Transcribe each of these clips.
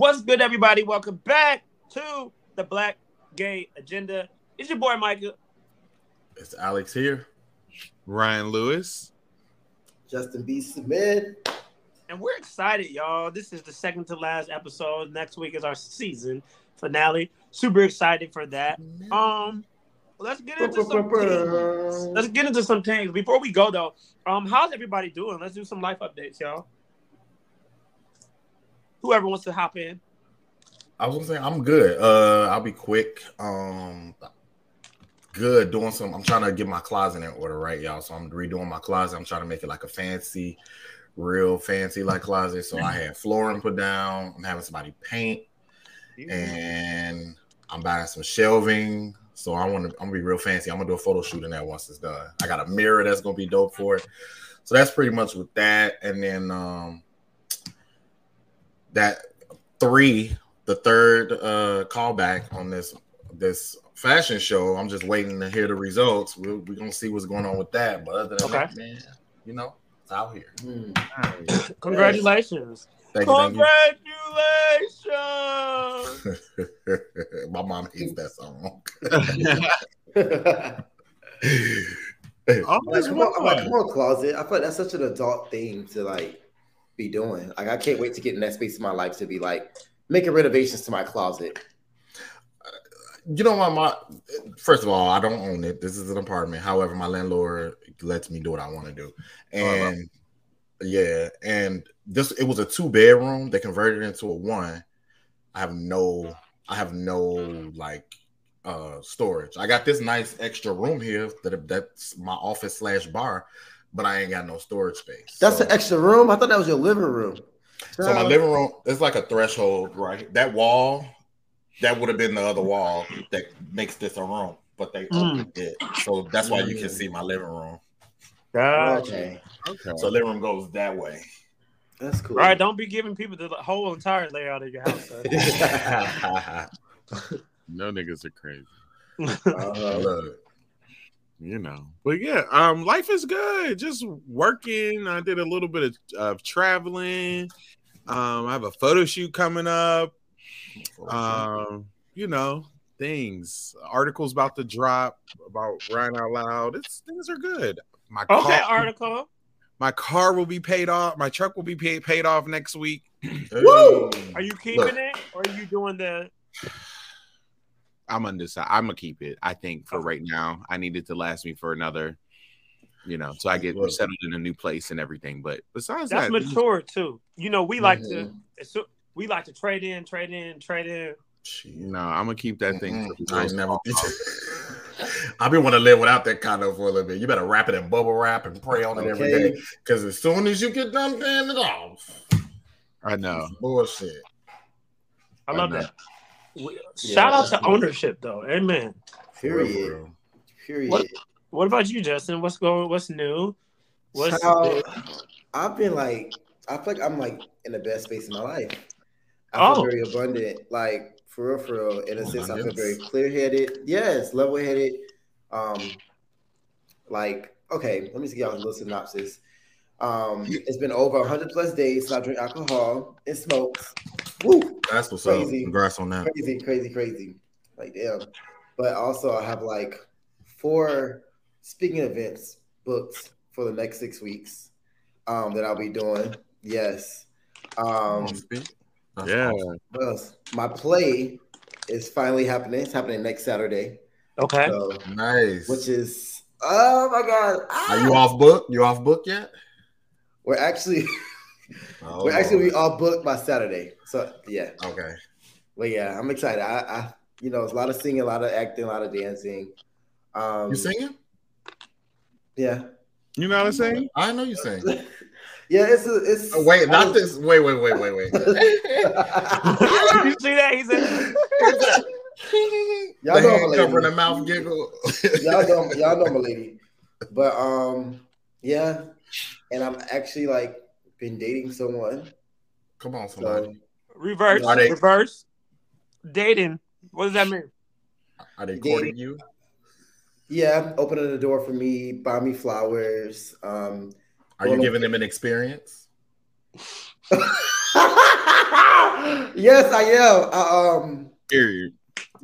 What's good, everybody? Welcome back to the Black Gay Agenda. It's your boy Micah. It's Alex here. Rian-Louis. Justin B. Smith. And we're excited, y'all. This is the second to last episode. Next week is our season finale. Super excited for that. Um, let's get into some things. Let's get into some things. Before we go though, um, how's everybody doing? Let's do some life updates, y'all. Whoever wants to hop in. I was gonna say I'm good. Uh, I'll be quick. Um, good doing some. I'm trying to get my closet in order, right, y'all. So I'm redoing my closet. I'm trying to make it like a fancy, real fancy like closet. So I had flooring put down. I'm having somebody paint, and I'm buying some shelving. So I want to. I'm gonna be real fancy. I'm gonna do a photo shoot in that once it's done. I got a mirror that's gonna be dope for it. So that's pretty much with that. And then um that three, the third uh callback on this this fashion show. I'm just waiting to hear the results. We're, we're gonna see what's going on with that. But other than Okay. that, man, you know, it's out here. Hmm. Congratulations. Thank you, thank Congratulations. you. My mom hates that song. I'm like, come on, I'm like, come on, closet. I feel like that's such an adult thing to like be doing. Like, I can't wait to get in that space in my life to be like making renovations to my closet. you know what my first of all i don't own it. This is an apartment. However my landlord lets me do what i want to do. And yeah and this it was a two bedroom they converted it into a one. I have no i have no like uh storage. I got this nice extra room here that that's my office slash bar but i ain't got no storage space That's so, an extra room. I thought that was your living room. so my living room it's like a threshold right that wall that would have been the other wall that makes this a room but they Mm. opened it so that's why you can see my living room Gotcha. Okay, okay. so living room goes that way that's cool. All right, don't be giving people the whole entire layout of your house. no niggas are crazy. Uh, Look, You know. But yeah, um, life is good. Just working. I did a little bit of, of traveling. Um, I have a photo shoot coming up. Um, you know, things. Articles about to drop about Rian Out Loud. It's things are good. My Okay, car, article. my car will be paid off. My truck will be paid paid off next week. Woo! Are you keeping Look. it or are you doing the I'm undecided. I'm gonna keep it. I think for right now, I need it to last me for another, you know, so I get Look. settled in a new place and everything. But besides that's that, mature too. You know, we like to Mhm. it's- we like to trade in, trade in, trade in. No, I'm gonna keep that thing. The I never. I've been want to live without that condo for a little bit. You better wrap it in bubble wrap and pray on it every Okay. day. Because as soon as you get done paying it off, I know. it's bullshit. I love I know. that. We- Yeah, Shout out to ownership though. Amen. For real, for Period. Period. What- What about you, Justin? What's going what's new? What's Child, I've been like, I feel like I'm like in the best space in my life. I feel Oh. very abundant, like for real, for real. In a sense, I feel very clear headed. Yes, level headed. Um, like okay, let me just give y'all a little synopsis. Um, it's been over 100 plus days since I drink alcohol and smokes. Woo! That's what's Crazy. up. Congrats on that. crazy, crazy, crazy. Like damn. But also I have like four speaking events booked for the next six weeks um that I'll be doing. Yes. Um Yeah. what else? My play is finally happening. It's happening next Saturday. okay. So Nice. which is oh my god. Ah! Are you off book? You off book yet? We're actually Oh, we're actually we all booked by Saturday. So yeah. okay. But yeah, I'm excited. I, I you know, it's a lot of singing, a lot of acting, a lot of dancing. Um You singing? Yeah. You know what I'm saying? I know you sing. Yeah, it's a, it's Oh, wait, not this. Wait, wait, wait, wait, wait. you see that? He said Y'all the know hand I'm a covering the mouth giggle. y'all know y'all know my lady. But um yeah, and I'm actually like been dating someone. Come on, So reverse, Are they- reverse. Dating. What does that mean? Are they Dating. courting you? yeah, opening the door for me, buy me flowers. Um Are you giving them an experience? yes, I am. I, um, Period.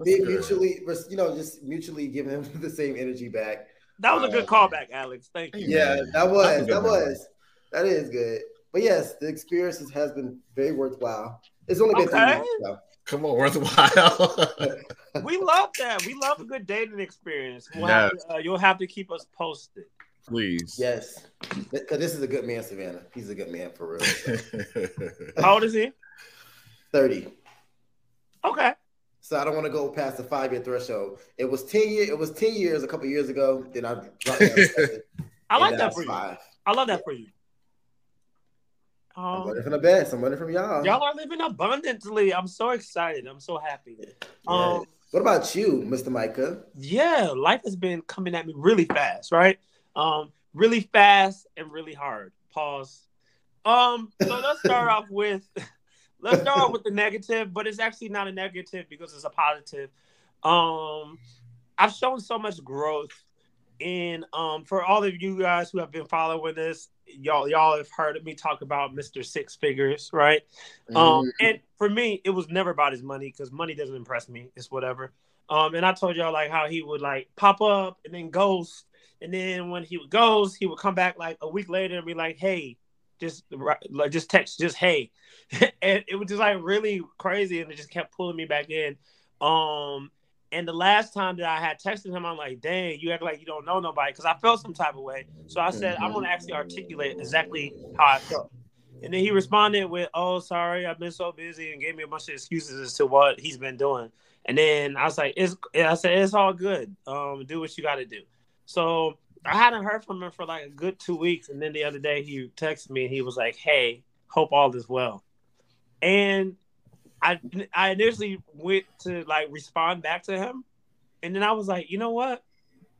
being mutually, you know, just mutually giving him the same energy back. That was a good callback, Alex. Thank you. Yeah, Man, that that's a was that was that is good. But yes, the experience has- has been very worthwhile. It's only been Okay. three weeks, so. Come on, worthwhile. We love that. We love a good dating experience. We'll have to, uh, you'll have to keep us posted. Please. Yes, because this is a good man, Savannah. He's a good man for real. How old is he? Thirty. Okay. So I don't want to go past the five year threshold. It was ten year. It was ten years a couple years ago. Then I dropped seven, I like that for you. Five. I love that for you. I'm Um, learning from the best. I'm learning from y'all. y'all are living abundantly. I'm so excited. I'm so happy. Yes. Um, what about you, Mr. Micah? yeah, life has been coming at me really fast, right? Um, really fast and really hard. Pause. Um, so let's start off with let's start with the negative, but it's actually not a negative because it's a positive. Um, I've shown so much growth in um for all of you guys who have been following this, y'all y'all have heard of me talk about Mr. Six Figures, right? Mm-hmm. Um, and for me, it was never about his money because money doesn't impress me. It's whatever. Um, and I told y'all like how he would like pop up and then ghost, and then when he would ghost, he would come back like a week later and be like, "Hey, just like just text, just hey," and it was just like really crazy, and it just kept pulling me back in. Um, and the last time that I had texted him, I'm like, "Dang, you act like you don't know nobody," because I felt some type of way. So I said, "I'm gonna actually articulate exactly how I felt." And then he responded with, "Oh, sorry, I've been so busy," and gave me a bunch of excuses as to what he's been doing. And then I was like, "It's," I said, "It's all good. Um, do what you got to do." So I hadn't heard from him for like a good two weeks, and then the other day he texted me and he was like, "Hey, hope all is well." And I I initially went to like respond back to him, and then I was like, "You know what?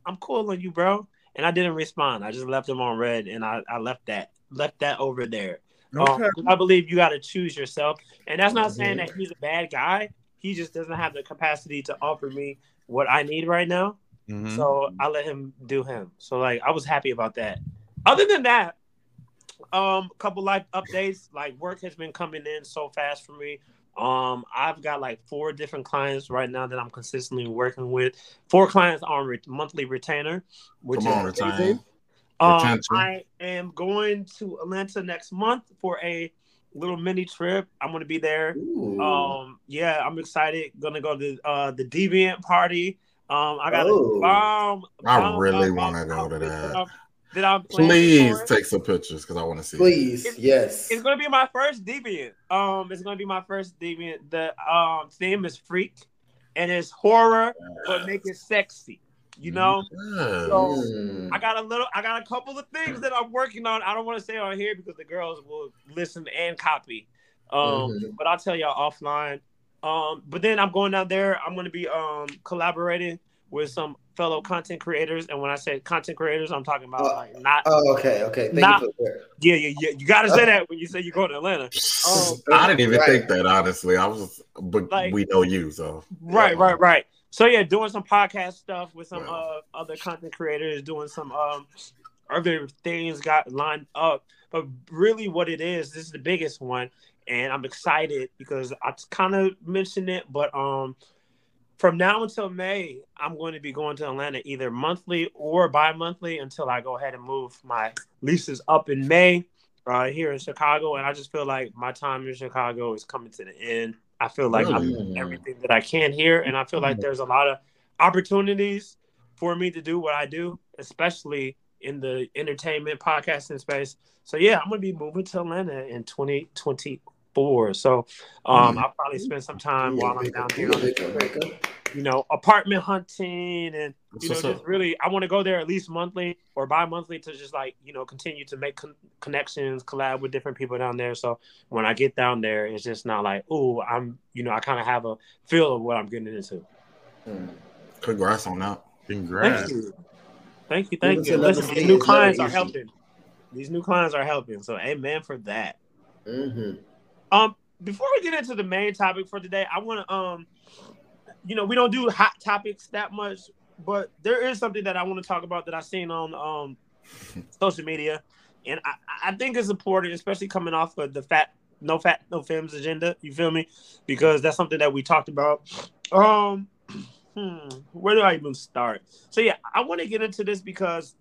I'm cool on you, bro." And I didn't respond. I just left him on red, and I, I left that left that over there. Um, I believe you got to choose yourself, and that's not saying that he's a bad guy. He just doesn't have the capacity to offer me what I need right now. Mhm. So I let him do him. So like I was happy about that. Other than that, um, a couple life updates. Like work has been coming in so fast for me. Um, I've got like four different clients right now that I'm consistently working with. Four clients on re- monthly retainer, which Come on, is amazing. Um, I am going to Atlanta next month for a little mini trip. I'm going to be there. Ooh. Um, yeah, I'm excited. Gonna go to uh the Deviant party. Um, I got Oh. a bomb. I really wanna go to that. That I'm Please for. take some pictures because I want to see. it. Please, It's- yes. It's gonna be my first Deviant. Um, it's gonna be my first Deviant. The um theme is freak, and it's horror, but make it sexy. You know. Yeah. So- Mm. I got a little, I got a couple of things that I'm working on. I don't want to say on here because the girls will listen and copy. Um, Mhm. but I'll tell y'all offline. Um, but then I'm going down there. I'm going to be um collaborating with some fellow content creators, and when I say content creators, I'm talking about Oh. like not. Oh, okay, okay. Thank Nah. you for yeah, yeah, yeah. You got to say that when you say you go to Atlanta. Oh, I didn't even right. think that honestly. I was, but Like- we know you, so Right, Yeah. right, right. So yeah, doing some podcast stuff with some Wow. uh, other content creators, doing some um other things got lined up. But really, what it is, this is the biggest one, and I'm excited because I kind of mentioned it, but um. From now until May, I'm going to be going to Atlanta either monthly or bi-monthly until I go ahead and move my leases up in May uh, here in Chicago. And I just feel like my time in Chicago is coming to the end. I feel like I'm? Mm. everything that I can here. And I feel like there's a lot of opportunities for me to do what I do, especially in the entertainment podcasting space. So yeah, I'm gonna be moving to Atlanta in 2024. So um, Mhm. I'll probably spend some time Yeah, while I'm down here, on the, you know, apartment hunting and you know, What's just up? really, I want to go there at least monthly or bi-monthly to just like, you know, continue to make con- connections, collab with different people down there. So when I get down there, it's just not like, oh, I'm, you know, I kind of have a feel of what I'm getting into. Mm. Congrats on that. Congrats. Thank you, thank you, thank you. Listen, these new clients are helping. These new clients are helping. So, amen for that. Mhm. Um, before we get into the main topic for today, I want to um, you know, we don't do hot topics that much, but there is something that I want to talk about that I've seen on um social media, and I, I think it's important, especially coming off of the fat no fat, no femmes agenda. You feel me? Because that's something that we talked about. Um, hmm, where do I even start? So yeah, I want to get into this because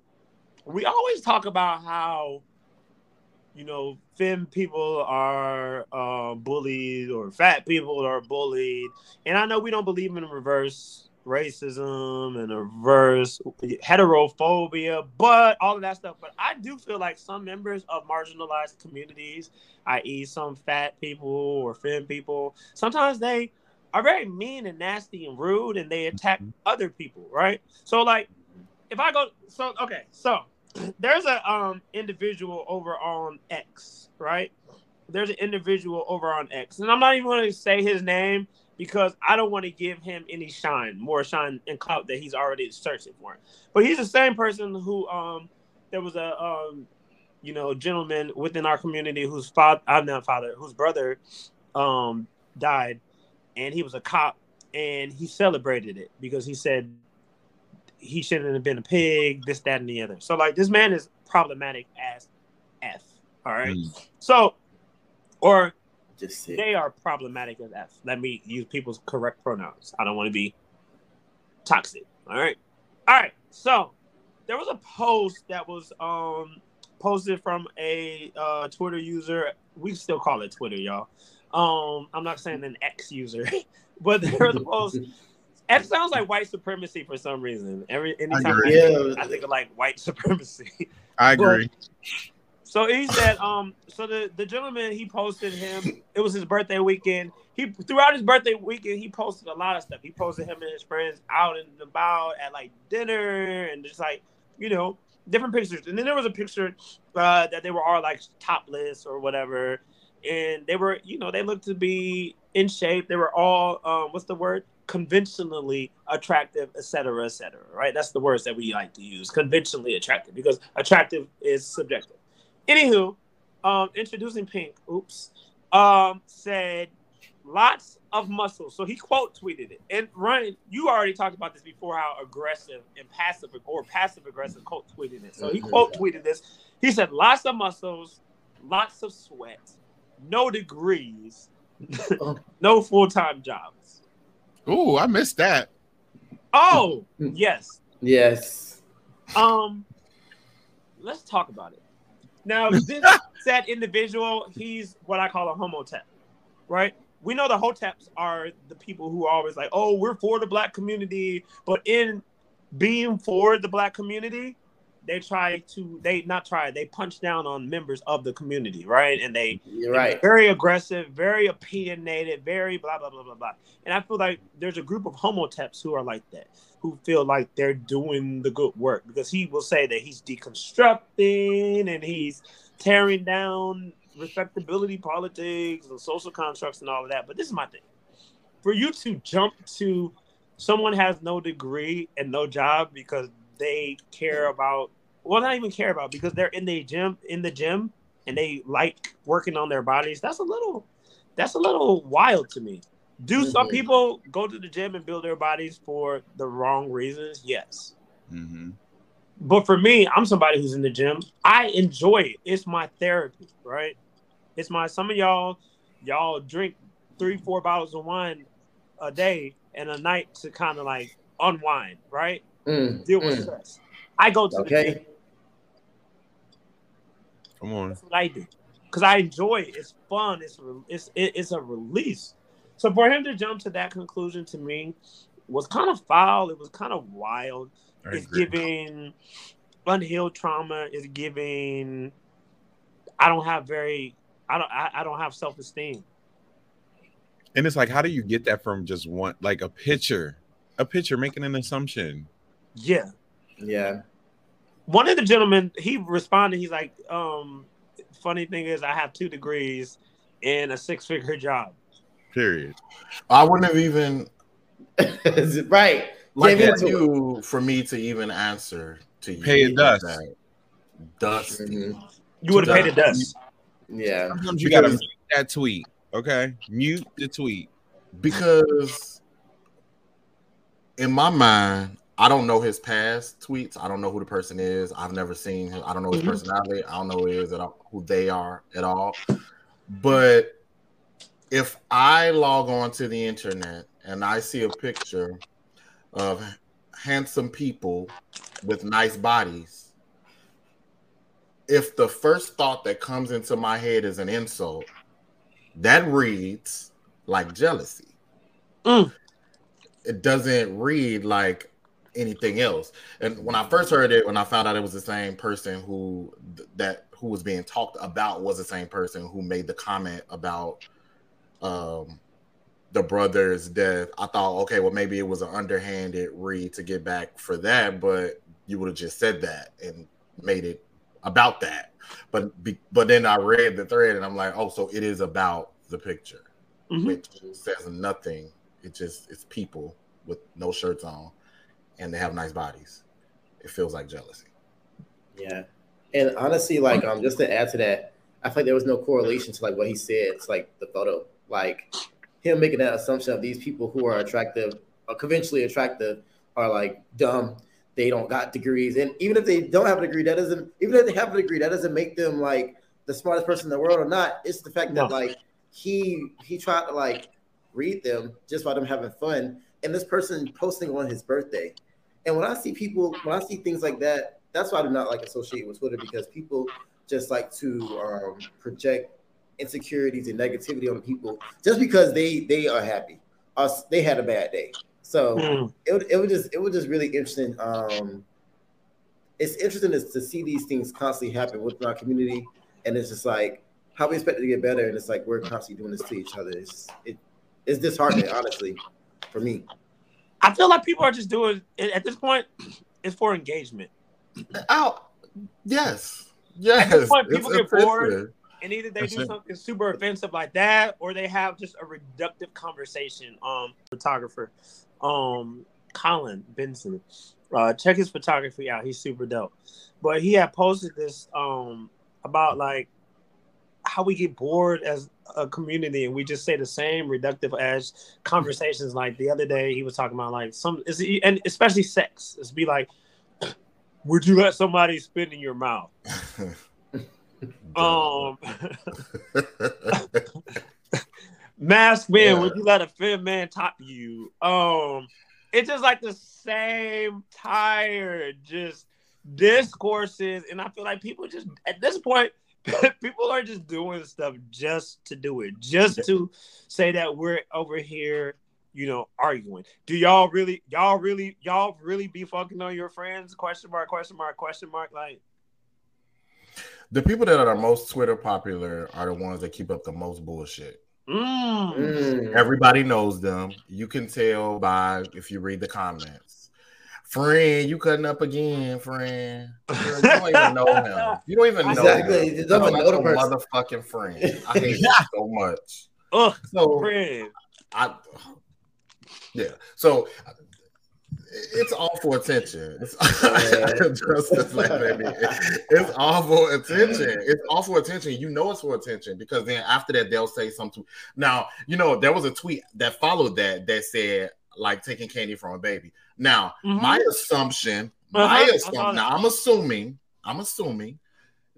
we always talk about how you know femme people are uh, bullied or fat people are bullied, and I know we don't believe in reverse racism and reverse heterophobia, but all of that stuff. But I do feel like some members of marginalized communities, i.e., some fat people or femme people, sometimes they are very mean and nasty and rude and they attack mm-hmm. other people, right? So, like, if I go, so, okay, so there's a um individual over on X, right? There's an individual over on X, and I'm not even going to say his name because I don't want to give him any shine, more shine and clout that he's already searching for. But he's the same person who um there was a um you know gentleman within our community whose father I'm not father whose brother um died and he was a cop and he celebrated it because he said he shouldn't have been a pig, this, that, and the other. So like this man is problematic as F. All right. Mm. So or just they are problematic as F. Let me use people's correct pronouns. I don't want to be toxic. All right. All right. So there was a post that was um posted from a uh, Twitter user. We still call it Twitter, y'all. Um, I'm not saying an X user, but there was a post. X sounds like white supremacy for some reason. Every anytime I, yeah. I think of like white supremacy. I agree. But, so he said, um, so the, the gentleman he posted him, it was his birthday weekend. He throughout his birthday weekend, he posted a lot of stuff. He posted him and his friends out and about at like dinner and just like, you know, different pictures. And then there was a picture uh, that they were all like topless or whatever. And they were, you know, they looked to be in shape. They were all um, what's the word? Conventionally attractive, et cetera, et cetera. Right? That's the words that we like to use. Conventionally attractive, because attractive is subjective. Anywho, um, introducing Pink, oops, um, said lots of muscles. So he quote tweeted it. And Rian, you already talked about this before how aggressive and passive or passive aggressive quote tweeted it. So he mm-hmm. quote tweeted this. He said lots of muscles, lots of sweat, no degrees, no full time jobs. Oh, I missed that. Oh, yes. Yes. Um, let's talk about it. Now, this said individual, he's what I call a homotep, right? We know the hoteps are the people who are always like, oh, we're for the black community. But in being for the black community, they try to they not try they punch down on members of the community right? And they You're right. very aggressive very opinionated very blah blah blah blah blah. And i feel like there's a group of homoteps who are like that who feel like they're doing the good work because he will say that he's deconstructing and he's tearing down respectability politics and social constructs and all of that. But this is my thing. For you to jump to someone has no degree and no job because they care about well not even care about because they're in the gym in the gym and they like working on their bodies that's a little that's a little wild to me do mm-hmm. some people go to the gym and build their bodies for the wrong reasons yes mm-hmm. but for me i'm somebody who's in the gym i enjoy it it's my therapy right it's my some of y'all y'all drink three four bottles of wine a day and a night to kind of like unwind right mm, deal with mm. stress. I go to okay. the gym. Come on. That's what I do because I enjoy it. It's fun. It's it's it's a release. So for him to jump to that conclusion to me was kind of foul. It was kind of wild. I it's agree. giving unhealed trauma. It's giving. I don't have very. I don't. I, I don't have self esteem. And it's like, how do you get that from just one, like a picture, a picture making an assumption? Yeah. Yeah. One of the gentlemen, he responded, he's like, um, funny thing is I have two degrees and a six figure job. Period. I wouldn't have even right. Like you for me to even answer to you. Pay it dust. Dust. Mm-hmm. You would have paid it dust. Yeah. Sometimes you gotta mute that tweet. Okay. Mute the tweet. Because in my mind, I don't know his past tweets. I don't know who the person is. I've never seen him. I don't know his mm-hmm. personality. I don't know who is at all, who they are at all. But if I log on to the internet and I see a picture of handsome people with nice bodies, if the first thought that comes into my head is an insult, that reads like jealousy. Mm. It doesn't read like anything else. And when I first heard it, when I found out it was the same person who that who was being talked about was the same person who made the comment about um the brother's death. I thought, okay, well maybe it was an underhanded read to get back for that, but you would have just said that and made it about that. But be, but then I read the thread and I'm like, oh, so it is about the picture, Mhm. which says nothing. It just it's people with no shirts on, and they have nice bodies. It feels like jealousy. Yeah. And honestly, like um, just to add to that, I feel like there was no correlation to like what he said. It's like the photo, like him making that assumption of these people who are attractive, or conventionally attractive, are like dumb. They don't got degrees, and even if they don't have a degree, that doesn't. Even if they have a degree, that doesn't make them like the smartest person in the world or not. It's the fact that No. like he he tried to like read them just by them having fun, and this person posting on his birthday. And when I see people, when I see things like that, that's why I do not like associate with Twitter because people just like to um, project insecurities and negativity on people just because they they are happy. Us, they had a bad day. So Mm. it would, it would just it was just really interesting. Um, it's interesting to, to see these things constantly happen within our community, and it's just like how we expect it to get better, and it's like we're constantly doing this to each other. It's it, it's disheartening, honestly, for me. I feel like people are just doing it at this point. It's for engagement, Oh, yes, yes. At this point, people It's get bored. and either they That's do it. something super offensive like that, or they have just a reductive conversation. Um, photographer, um, Colin Benson, uh, check his photography out. He's super dope. But he had posted this um about like how we get bored as a community and we just say the same reductive as conversations. Like the other day he was talking about like some is and especially sex. It's be like would you let somebody spit in your mouth? Um mask man Yeah. would you let a fem man top you? Um it's just like the same tired just discourses and i feel like people just at this point people are just doing stuff just to do it just to say that we're over here you know arguing do y'all really y'all really y'all really be fucking on your friends question mark question mark question mark like the people that are most Twitter popular are the ones that keep up the most bullshit. mm, Mm. Everybody knows them. You can tell by if you read the comments. Friend, you cutting up again, friend. Girl, you don't even know him. You don't even know Exactly. him. You don't know the motherfucking friend. I hate you so much. ugh So friend I, yeah. So it's all for attention. It's, Justice Lemonade. it's all for attention. It's all for attention. You know it's for attention because then after that they'll say something. Now you know there was a tweet that followed that that said like taking candy from a baby. Now Mhm. my assumption, Uh-huh, my I saw assumption. that. Now I'm assuming, I'm assuming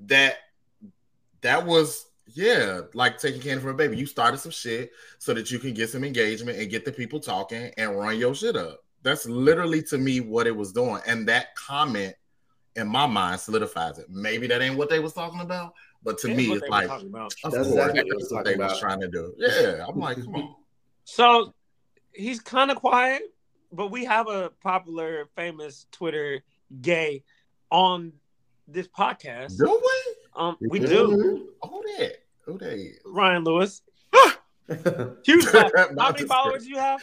that that was yeah, like taking candy from a baby. You started some shit so that you can get some engagement and get the people talking and run your shit up. That's literally to me what it was doing. And that comment in my mind solidifies it. Maybe that ain't what they was talking about, but to That's me it's like talking about. of That's course exactly what they was what they talking was trying to do. Yeah, I'm like, come on. So he's kind of quiet, but we have a popular, famous Twitter gay on this podcast. Do we? Um, we do. Who that? Who that? Rian-Louis. Huge. clap. How many followers do you have?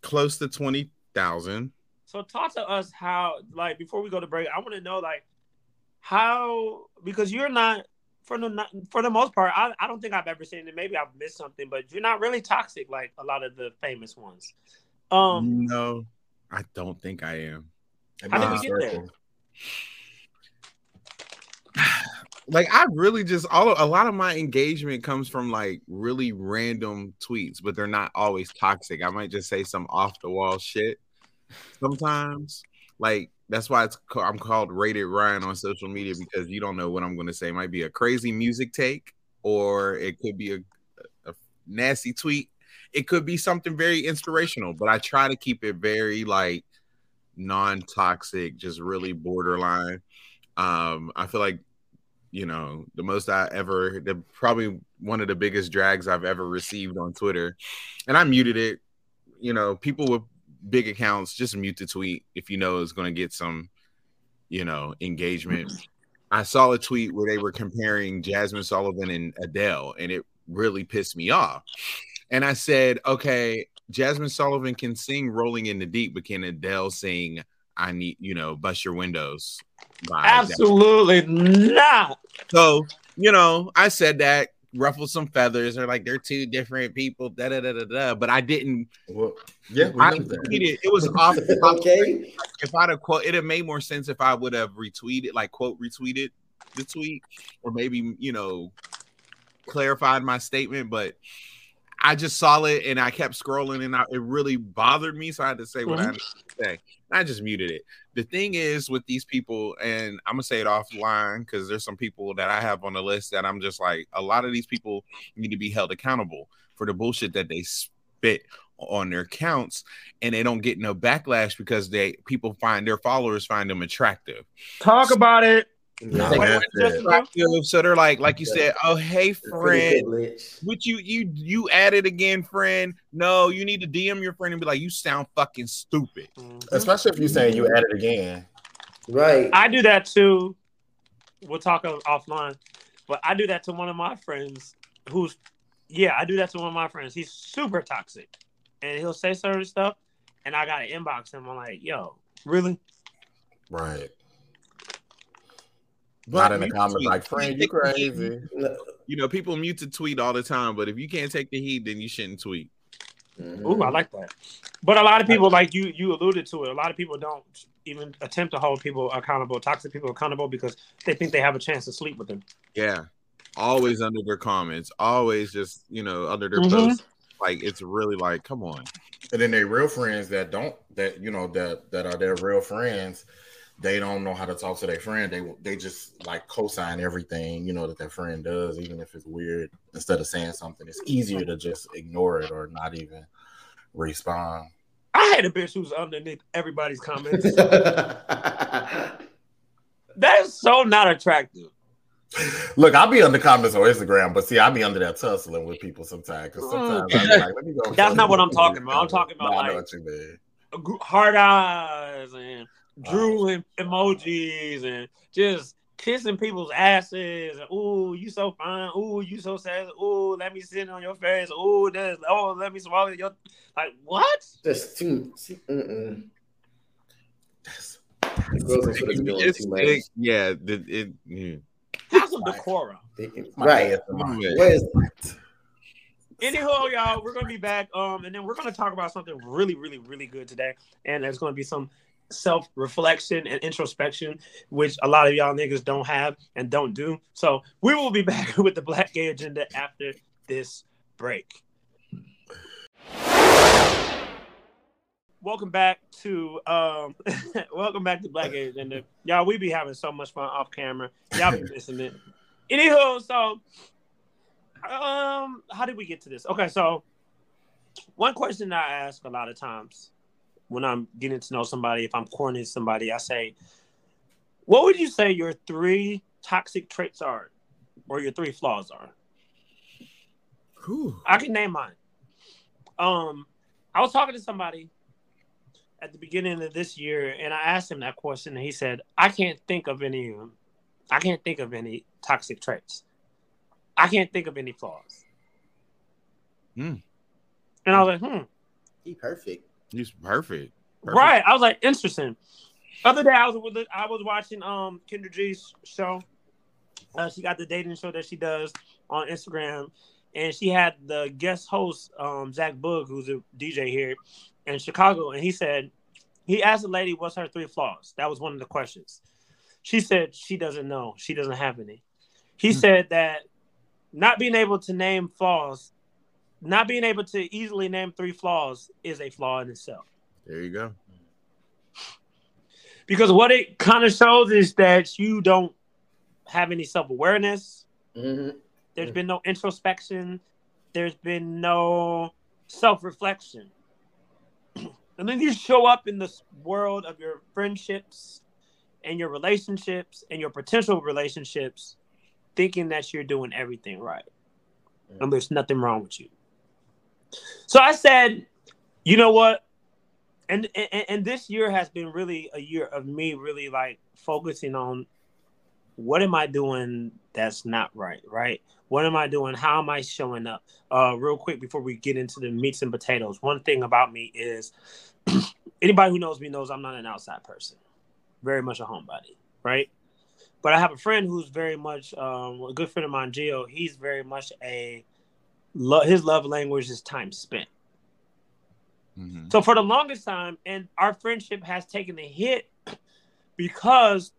Close to twenty thousand. So talk to us how, like, before we go to break, I want to know, like, how because you're not for the for the most part. I, I don't think I've ever seen it. Maybe I've missed something, but you're not really toxic like a lot of the famous ones. Um, no, I don't think I am. How did we get there? Like I really just all a lot of my engagement comes from like really random tweets, but they're not always toxic. I might just say some off the wall shit sometimes. Like that's why it's I'm called Rated Rian on social media because you don't know what I'm going to say. It might be a crazy music take, or it could be a, a nasty tweet. It could be something very inspirational, but I try to keep it very like non-toxic, just really borderline. Um, I feel like you know the most I ever, the probably one of the biggest drags I've ever received on Twitter, and I muted it. You know, people with big accounts just mute the tweet if you know it's going to get some, you know, engagement. I saw a tweet where they were comparing Jazmine Sullivan and Adele, and it really pissed me off. And I said, okay, Jazmine Sullivan can sing "Rolling in the Deep," but can Adele sing "I Need," you know, "Bust Your Windows"? Absolutely not. So, you know, I said that ruffled some feathers. They're like they're two different people. Da da da da da. But I didn't. Well, yeah, we I know tweeted. It was off. okay. If I'd have quote, it'd have made more sense if I would have retweeted, like quote retweeted the tweet, or maybe you know clarified my statement. But I just saw it and I kept scrolling, and I, it really bothered me. So I had to say what I had mm-hmm. to say. I just muted it. The thing is with these people, and I'm gonna say it offline because there's some people that I have on the list that I'm just like, a lot of these people need to be held accountable for the bullshit that they spit on their accounts and they don't get no backlash because they people find their followers find them attractive. Talk about it. No, Like, that's just- it. Attractive, so they're like, like you said, oh hey friend, privileged. what you you you added again, friend? No, you need to DM your friend and be like, you sound fucking stupid. Especially if you saying you at it again. Right. I do that too. We'll talk offline, but I do that to one of my friends who's, yeah, I do that to one of my friends. He's super toxic, and he'll say certain stuff, and I gotta inbox him. I'm like, yo, really? Right. But Not in the comments like, friend, you Take the heat. crazy. You know, people mute to tweet all the time, but if you can't take the heat, then you shouldn't tweet. Mhm. Ooh, I like that. But a lot of people, like you, you alluded to it. A lot of people don't even attempt to hold people accountable, toxic people accountable, because they think they have a chance to sleep with them. Yeah. Always under their comments, always just, you know, under their Mhm. posts. Like it's really like, come on. And then they real friends that don't that you know that that are their real friends, they don't know how to talk to their friend. They they just like co-sign everything you know that their friend does, even if it's weird. Instead of saying something, it's easier to just ignore it or not even respond. I had a bitch who's underneath everybody's comments. that is so not attractive. Look, I'll be under comments on Instagram, but see, I'll be under that tussling with people sometimes. Because sometimes I'm like, let me go. Mm. That's not what I'm talking about. I'm talking about, No, like- what you mean. Gr- eyes and drooling emojis and just kissing people's asses. And, Ooh, you so fine. Ooh, you so sad. Ooh, let me sit on your face. Ooh, this. Oh, let me swallow your. Like what? Just too. see, Mm-mm. That's- Girls are sort of doing It's too much. it- yeah, the, it, yeah. Have some decorum. Right. ASMR. Yeah. What is Anyhow, y'all, we're gonna be back. Um, and then we're gonna talk about something really, really, really good today. And there's gonna be some self-reflection and introspection, which a lot of y'all niggas don't have and don't do. So we will be back with the Black Gay Agenda after this break. Welcome back to um welcome back to Black Gay Agenda. Y'all, we be having so much fun off camera. Y'all be missing it. Anywho, so um, how did we get to this? Okay, so one question I ask a lot of times when I'm getting to know somebody, if I'm cornering somebody, I say, "What would you say your three toxic traits are, or your three flaws are?" Whew. I can name mine. Um, I was talking to somebody at the beginning of this year, and I asked him that question, and he said, "I can't think of any. I can't think of any toxic traits. I can't think of any flaws." Hmm. And I was like, "Hmm." he perfect? He's perfect. Perfect. Right. I was like, interesting. Other day I was with I was watching um Kendra G's show. Uh, she got the dating show that she does on Instagram, and she had the guest host um Zach Boog, who's a DJ here in Chicago, and he said he asked the lady what's her three flaws. That was one of the questions. She said she doesn't know. She doesn't have any. He Hmm. said that not being able to name flaws, not being able to easily name three flaws is a flaw in itself. There you go. because what it kind of shows is that you don't have any self awareness. Mhm. There's been no introspection. There's been no self reflection. and then you show up in this world of your friendships and your relationships and your potential relationships thinking that you're doing everything right. And there's nothing wrong with you. So I said, you know what? And, and and this year has been really a year of me really like focusing on what am I doing that's not right, right? What am I doing? How am I showing up? Uh, real quick before we get into the meats and potatoes, one thing about me is anybody who knows me knows I'm not an outside person, very much a homebody, right? But I have a friend who's very much um, a good friend of mine, Gio. He's very much a lo- his love language is time spent. Mhm. So for the longest time, and our friendship has taken a hit because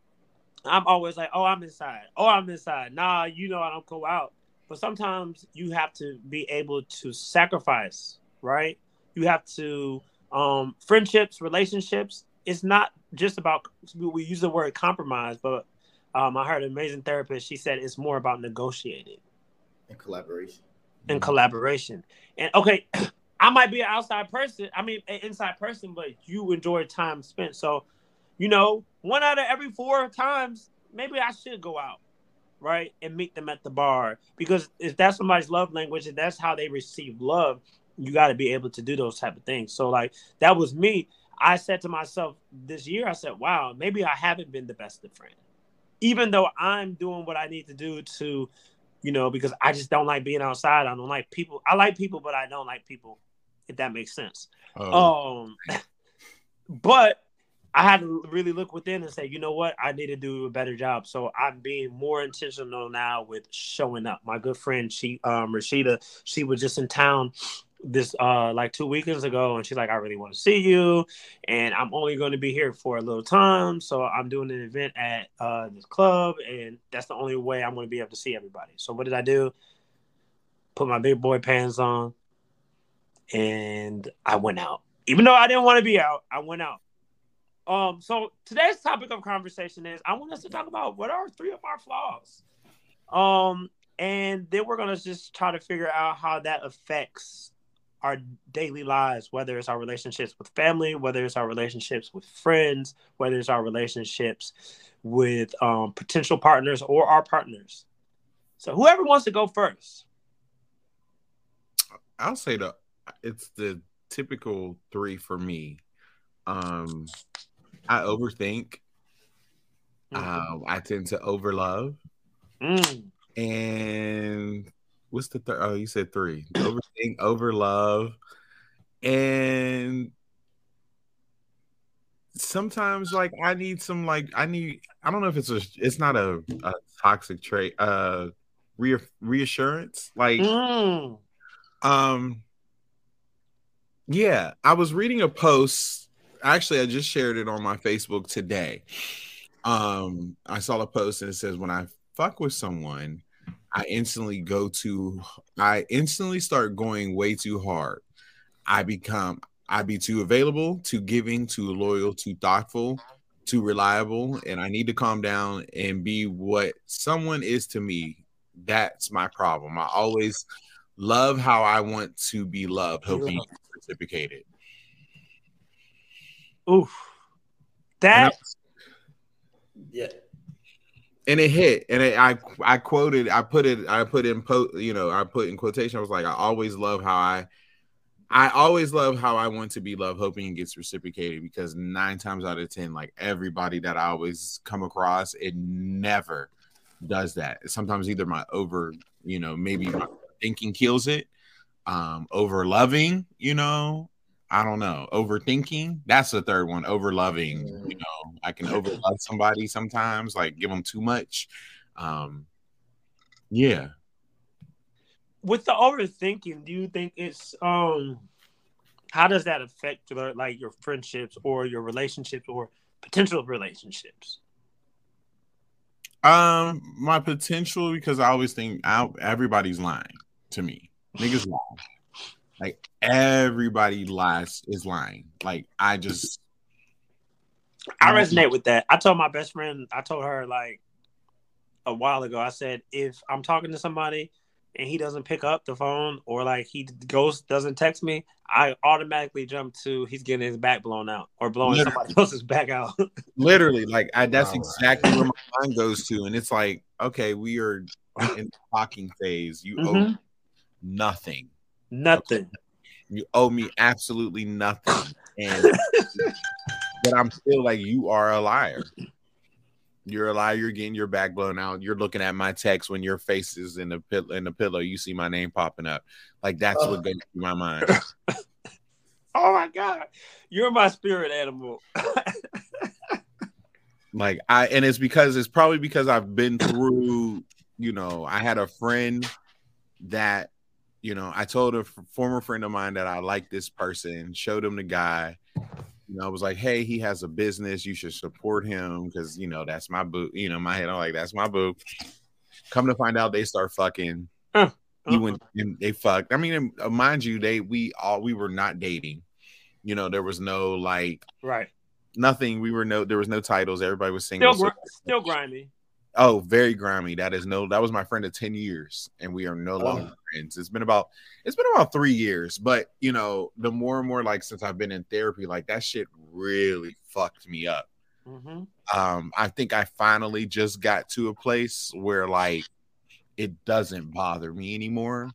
I'm always like, oh, I'm inside. Oh, I'm inside. Nah, you know I don't go out. But sometimes you have to be able to sacrifice, right? You have to um friendships, relationships. It's not just about we- we use the word compromise, but um, I heard an amazing therapist. She said it's more about negotiating And collaboration. And collaboration. And okay, I might be an outside person. I mean, an inside person, but you enjoy time spent. So, you know, one out of every four times, maybe I should go out, right, and meet them at the bar because if that's somebody's love language and that's how they receive love, you got to be able to do those type of things. So, like that was me. I said to myself this year, I said, "Wow, maybe I haven't been the best of friend." Even though I'm doing what I need to do to you know, because I just don't like being outside. I don't like people. I like people, but I don't like people, if that makes sense. Oh, Um, but I had to really look within and say, you know what, I need to do a better job. So I'm being more intentional now with showing up. My good friend, she, um, Rashida, she was just in town this uh like two weekends ago and she's like i really want to see you and i'm only going to be here for a little time so i'm doing an event at uh this club and that's the only way i'm going to be able to see everybody. So what did i do? Put my big boy pants on and i went out. Even though i didn't want to be out i went out. Um so today's topic of conversation is i want us to talk about what are three of our flaws. Um and then we're going to just try to figure out how that affects our daily lives, whether it's our relationships with family, whether it's our relationships with friends, whether it's our relationships with um, potential partners or our partners. So, whoever wants to go first. I'll say the it's the typical three for me. Um, I overthink. Um, I tend to overlove, Mm. and what's the third? Oh, you said three. Overthink, overlove, and sometimes like I need some like I need. I don't know if it's a. It's not a, a toxic trait. Uh, re- reassurance. Like Mm. um yeah, I was reading a post. Actually, I just shared it on my Facebook today. Um, I saw a post and it says when I fuck with someone, I instantly go to I instantly start going way too hard. I become I be too available, too giving, too loyal, too thoughtful, too reliable, and I need to calm down and be what someone is to me. That's my problem. I always love how I want to be loved, hoping reciprocated. Oof. And, I- That Yeah. And it hit, and it, I I quoted, I put it, I put in po, you know, I put in quotation. I was like, I always love how I, I always love how I want to be loved, hoping it gets reciprocated. Because nine times out of ten, like everybody that I always come across, it never does that. Sometimes either my over, you know, maybe my thinking kills it, um, over loving, you know, I don't know, overthinking. That's the third one, over loving. You know, I can over love somebody sometimes, like give them too much. Um, yeah, with the overthinking, do you think it's um how does that affect your, like your friendships or your relationships or potential relationships? um, my potential because I always think I, everybody's lying to me. Niggas lie. Like everybody lies is lying. Like I just I resonate with that. I told my best friend, I told her like a while ago, I said, if I'm talking to somebody and he doesn't pick up the phone or like he goes doesn't text me, I automatically jump to he's getting his back blown out or blowing Literally. somebody else's back out. Literally, like I, that's All right. exactly where my mind goes to, and it's like, okay, we are in the talking phase. You owe Mhm. nothing. Nothing. You owe me absolutely nothing, and but I'm still like, you are a liar. You're a liar. You're getting your back blown out. You're looking at my text when your face is in the pill- in the pillow. You see my name popping up. Like that's Oh. what uh. goes through my mind. Oh my god, you're my spirit animal. like I and it's because it's probably because I've been through, you know, I had a friend that, you know, I told a f- former friend of mine that I like this person, showed him the guy. You know, I was like, hey, he has a business, you should support him because you know that's my boo. You know, my head, I'm like, that's my boo. Come to find out, they start fucking. Uh, He went and they fucked. I mean, uh, mind you, they we all we were not dating. You know, there was no like right. nothing. We were no, there was no titles. Everybody was single. Still, so- still grimy. Oh, very grimy. That is no. That was my friend of ten years, and we are no longer friends. It's been about it's been about three years, but you know, the more and more like since I've been in therapy, like that shit really fucked me up. hmm Um, I think I finally just got to a place where like it doesn't bother me anymore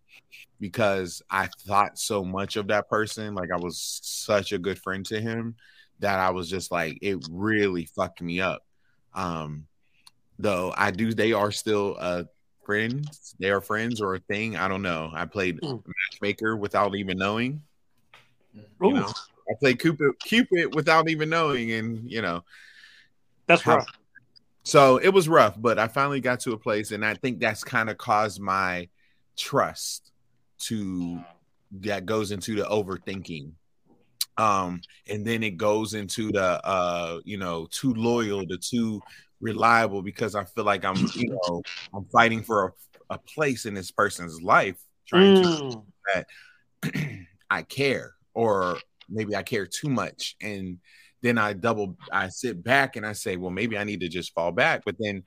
because I thought so much of that person. Like I was such a good friend to him that I was just like, it really fucked me up. Um, though I do, they are still uh friends. They are friends or a thing. I don't know. I played Mm. matchmaker without even knowing. You know, I played Cupid, Cupid without even knowing, and you know, that's rough. so it was rough, but I finally got to a place, and I think that's kind of caused my trust to that goes into the overthinking. Um, and then it goes into the uh, you know, too loyal to too reliable because I feel like I'm, you know, I'm fighting for a, a place in this person's life, trying to Mm. I care, or maybe I care too much. And then I double, I sit back and I say, well, maybe I need to just fall back. But then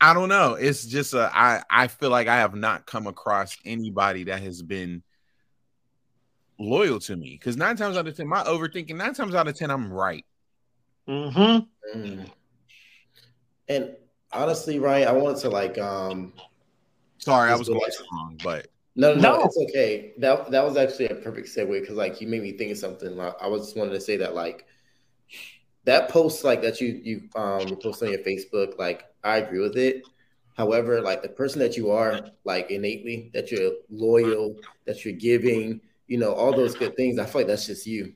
I don't know. It's just a, I, I feel like I have not come across anybody that has been loyal to me. Because nine times out of 10, my overthinking, nine times out of 10, I'm right. Mm-hmm. Mm. And honestly, Rian, I wanted to like um Sorry, I was go going like- too long, but no, no, no, No. it's okay. That that was actually a perfect segue because like you made me think of something. Like, I was just wanted to say that like that post like that you you um you post on your Facebook, like I agree with it. However, like the person that you are, like innately, that you're loyal, that you're giving, you know, all those good things. I feel like that's just you.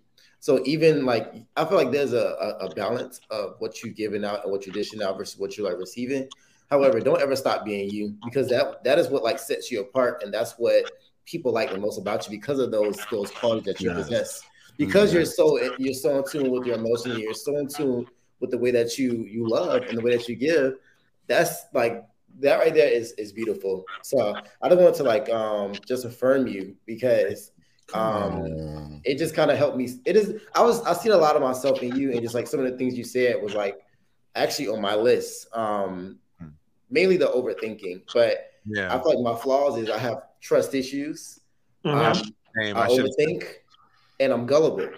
So even like I feel like there's a, a, a balance of what you're giving out and what you're dishing out versus what you're like receiving. However, don't ever stop being you because that that is what like sets you apart, and that's what people like the most about you because of those those qualities that you Yes. possess. Because you're so you're so in tune with your emotions, you're so in tune with the way that you you love and the way that you give. That's like that right there is is beautiful. So I just want to like um just affirm you because Um, it just kind of helped me. It is I was I seen a lot of myself in you, and just like some of the things you said was like actually on my list. Um, Hmm. mainly the overthinking, but yeah, I feel like my flaws is I have trust issues. Mhm. Um, Damn, I I overthink, and I'm gullible.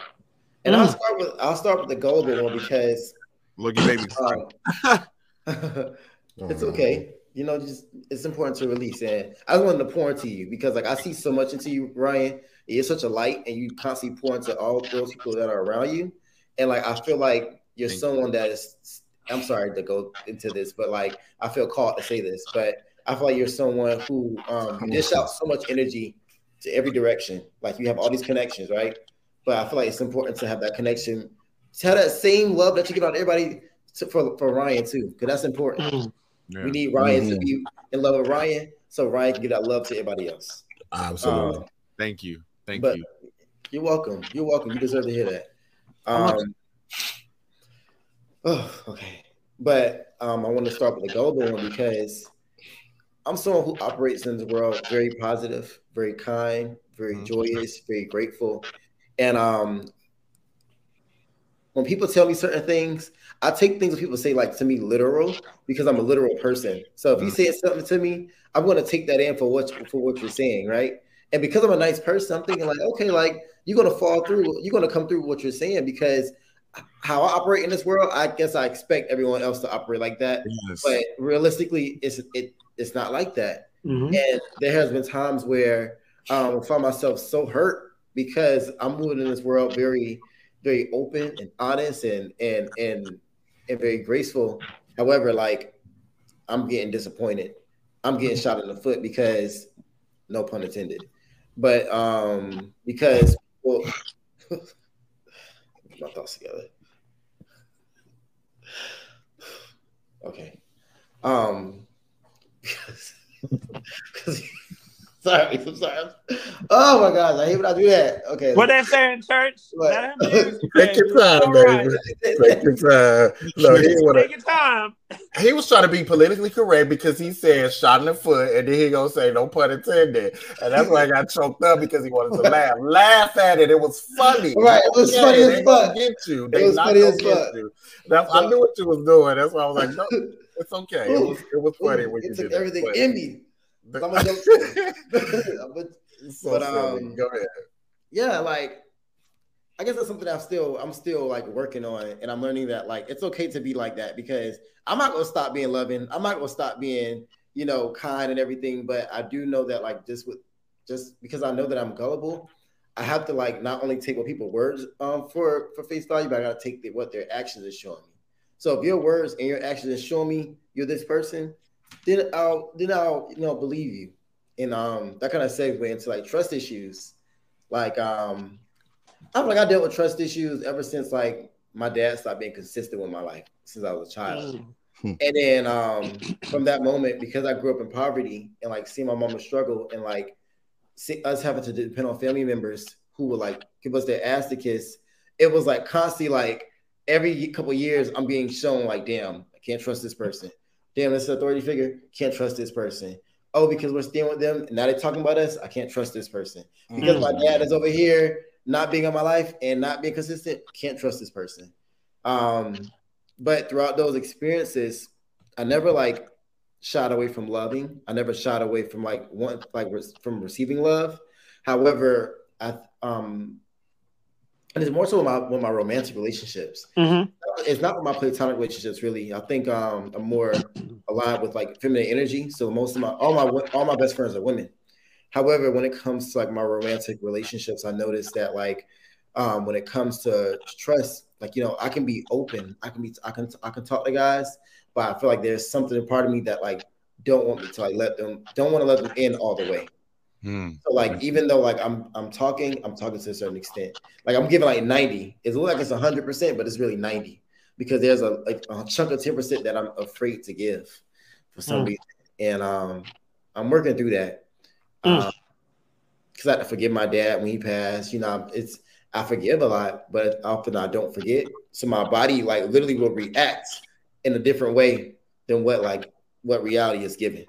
And Mm. I'll start with I'll start with the gullible one because look at baby. um, it's okay. You know, just it's important to release. And I just wanted to pour into you because like I see so much into you, Rian. You're such a light and you constantly pour into all those people that are around you. And like I feel like you're Thank someone that is I'm sorry to go into this, but like I feel called to say this, but I feel like you're someone who um dish out so much energy to every direction. Like you have all these connections, right? But I feel like it's important to have that connection, to have that same love that you give out to everybody to, for, for Rian too, because that's important. Mm. Yeah. We need Rian to Mhm. be in love with Rian, so Rian can give that love to everybody else. Absolutely. Um, Thank you, thank but you. you're welcome. You're welcome. You deserve to hear that. Um, oh, okay. But um, I want to start with the golden one because I'm someone who operates in the world very positive, very kind, very Mhm. joyous, very grateful. And um, when people tell me certain things, I take things that people say like to me literal because I'm a literal person. So if you say something to me, I'm going to take that in for what for what you're saying, right? And because I'm a nice person, I'm thinking like, okay, like you're going to fall through, you're going to come through what you're saying because how I operate in this world, I guess I expect everyone else to operate like that. Yes. But realistically, it's it it's not like that. Mm-hmm. And there has been times where um, I find myself so hurt because I'm moving in this world very, very open and honest and and and and very graceful. However, like I'm getting disappointed. I'm getting shot in the foot because, no pun intended, but um because well. my thoughts together. Okay. Um because, because sorry, I'm sorry. Oh my gosh, I hate when I do that. Okay. What they say in church? Take your time, baby. Take your time. No, he wanna, Take your time. He was trying to be politically correct because he said shot in the foot, and then he gonna say no pun intended, and that's why I got choked up because he wanted to laugh. laugh at it. It was funny. Right. It was funny as fuck. Get you. They it was funny as fuck. You. That's, I knew what you was doing. That's why I was like, no, it's okay. It was it was funny Ooh, when you took did everything it. in me. But, so but um, go ahead. Yeah, like I guess that's something I'm still I'm still like working on, and I'm learning that like it's okay to be like that because I'm not gonna stop being loving. I'm not gonna stop being you know kind and everything, but I do know that like just with just because I know that I'm gullible, I have to like not only take what people words um for for face value, but I gotta take the, what their actions are showing me. So if your words and your actions is showing me you're this person, then I'll then I'll you know believe you. And um that kind of segue into like trust issues. Like um I'm like I dealt with trust issues ever since like my dad stopped being consistent with my life since I was a child. Mm. and then um from that moment, because I grew up in poverty and like seeing my mama struggle and like see us having to depend on family members who would like give us their ass to kiss, it was like constantly like every couple years I'm being shown like, damn, I can't trust this person damn, this authority figure, can't trust this person. Oh, because we're staying with them, now they're talking about us, I can't trust this person. Because mm-hmm. my dad is over here not being in my life and not being consistent, can't trust this person. Um, but throughout those experiences, I never like shied away from loving. I never shied away from like one like from receiving love. However, I um and it's more so with my with my romantic relationships. Mm-hmm. It's not with my platonic relationships, really. I think um, I'm more aligned with like feminine energy. So most of my all my all my best friends are women. However, when it comes to like my romantic relationships, I noticed that like um, when it comes to trust, like you know, I can be open. I can be I can I can talk to guys, but I feel like there's something part of me that like don't want me to like let them don't want to let them in all the way. Hmm. So like even though like I'm I'm talking, I'm talking to a certain extent. Like I'm giving like 90. It looks like it's 100 percent, but it's really 90 because there's a like a chunk of 10 percent that I'm afraid to give for some mm. reason, and um I'm working through that. Mm. Um, because I had to forgive my dad when he passed. You know, it's I forgive a lot, but often I don't forget. So my body like literally will react in a different way than what like what reality is given.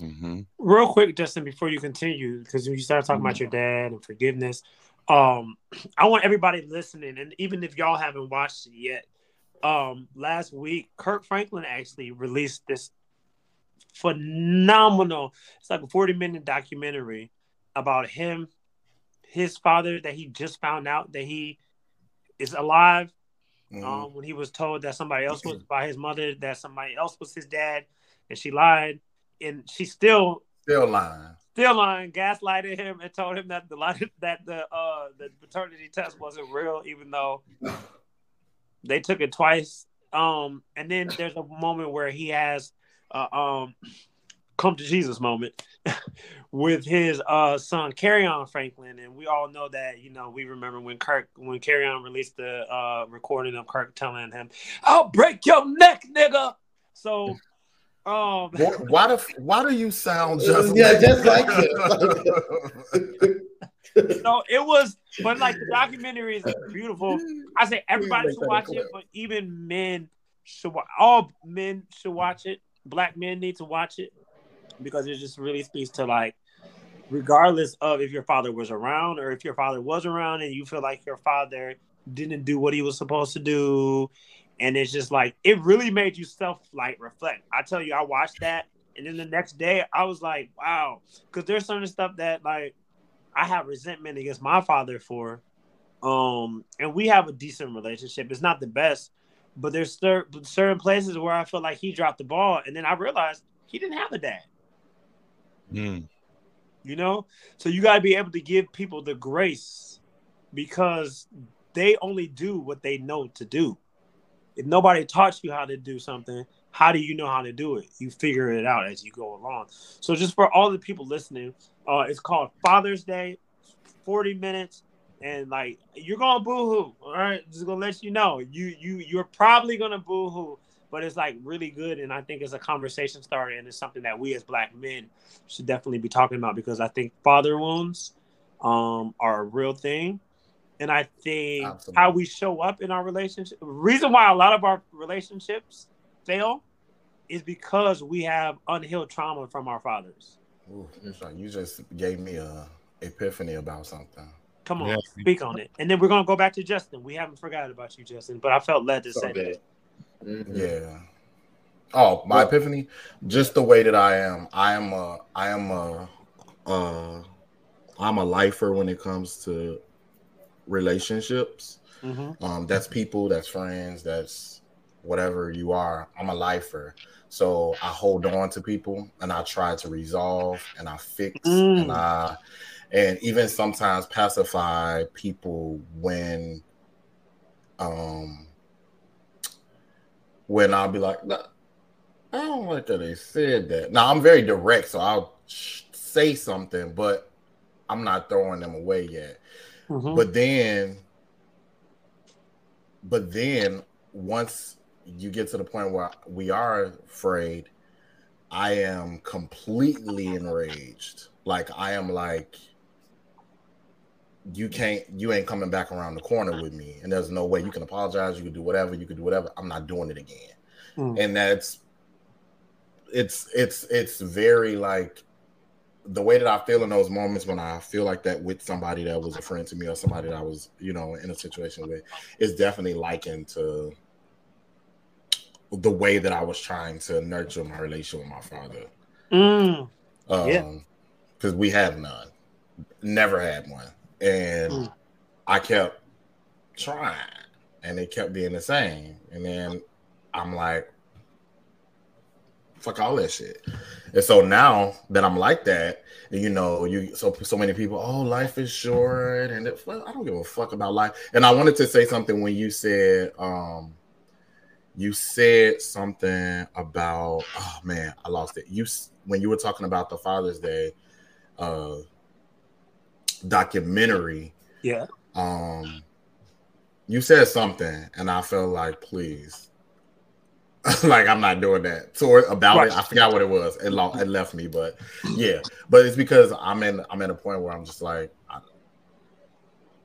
Mm-hmm. Real quick, Justin, before you continue, because when you started talking mm-hmm. about your dad and forgiveness, um, I want everybody listening, and even if y'all haven't watched it yet, um, last week Kirk Franklin actually released this phenomenal. It's like a forty-minute documentary about him, his father that he just found out that he is alive. Mm-hmm. Um, when he was told that somebody else was by his mother, that somebody else was his dad, and she lied and she still still lying, still lying, gaslighted him and told him that the that the uh the paternity test wasn't real, even though they took it twice. Um, and then there's a moment where he has uh, um come to Jesus moment with his uh son Kerrion Franklin, and we all know that you know we remember when Kirk when Kerrion released the uh recording of Kirk telling him, "I'll break your neck, nigga." So um, why, why do why do you sound just yeah, like just like it? so it was, but like the documentary is beautiful. I say everybody should watch it, but even men should. All men should watch it. Black men need to watch it because it just really speaks to like, regardless of if your father was around or if your father was around and you feel like your father didn't do what he was supposed to do. And it's just like it really made you self like reflect. I tell you, I watched that, and then the next day I was like, wow, because there's certain stuff that like I have resentment against my father for. Um, and we have a decent relationship. It's not the best, but there's certain certain places where I feel like he dropped the ball, and then I realized he didn't have a dad. Mm. You know, so you got to be able to give people the grace because they only do what they know to do. If nobody taught you how to do something, how do you know how to do it? You figure it out as you go along. So just for all the people listening, uh, it's called Father's Day, 40 minutes, and like you're gonna boo-hoo. All right, just gonna let you know. You you you're probably gonna boo-hoo, but it's like really good, and I think it's a conversation starter, and it's something that we as black men should definitely be talking about because I think father wounds um are a real thing. And I think Absolutely. how we show up in our relationship, reason why a lot of our relationships fail is because we have unhealed trauma from our fathers. Ooh, you just gave me a epiphany about something. Come on, Yeah. speak on it. And then we're gonna go back to Justin. We haven't forgotten about you, Justin, but I felt led to So say good. that. Mhm. Yeah. Oh, my epiphany, just the way that I am. I am a I am a uh I'm a lifer when it comes to relationships. Mhm. Um that's people, that's friends, that's whatever you are. I'm a lifer. So I hold on to people and I try to resolve and I fix Mm. and I and even sometimes pacify people when um when I'll be like, "Nah, I don't like that they said that. Now I'm very direct, so I'll say something, but I'm not throwing them away yet. Mhm. But then, but then once you get to the point where we are afraid, I am completely enraged. Like I am like, you can't, you ain't coming back around the corner with me, and there's no way you can apologize. You can do whatever. You can do whatever. I'm not doing it again. Mm. And that's, it's it's it's very like the way that I feel in those moments when I feel like that with somebody that was a friend to me or somebody that I was, you know, in a situation with, is definitely likened to the way that I was trying to nurture my relationship with my father. Mm. Um, Yeah. because we have none, never had one, and Mm. I kept trying, and it kept being the same, and then I'm like, fuck all that shit. And so now that I'm like that, you know, you so so many people, oh, life is short, and it, well, I don't give a fuck about life. And I wanted to say something when you said, um, you said something about, oh man, I lost it. You when you were talking about the Father's Day uh documentary, Yeah. um, you said something, and I felt like, please. like I'm not doing that. So about it, I forgot what it was. It, lo- it left me, but yeah. But it's because I'm in I'm at a point where I'm just like, I,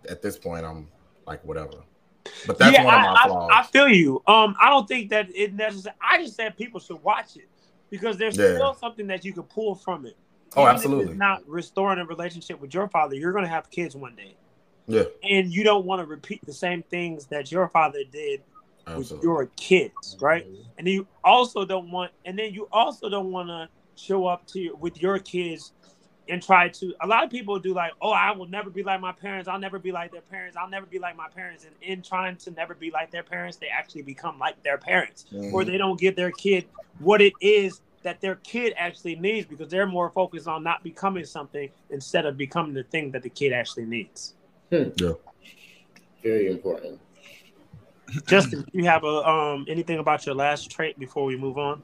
at this point, I'm like whatever. But that's yeah, one of my I, flaws. I, I feel you. Um, I don't think that it necessarily. I just said people should watch it because there's Yeah. still something that you can pull from it. Oh, Even absolutely. Not restoring a relationship with your father. You're going to have kids one day, yeah, and you don't want to repeat the same things that your father did with absolutely. your kids, right? And you also don't want, and then you also don't want to show up to your, with your kids and try to. A lot of people do like, oh, I will never be like my parents. I'll never be like their parents. I'll never be like my parents. And in trying to never be like their parents, they actually become like their parents, or Mhm. they don't give their kid what it is that their kid actually needs because they're more focused on not becoming something instead of becoming the thing that the kid actually needs. Yeah, Very important. Justin, do you have a um anything about your last trait before we move on?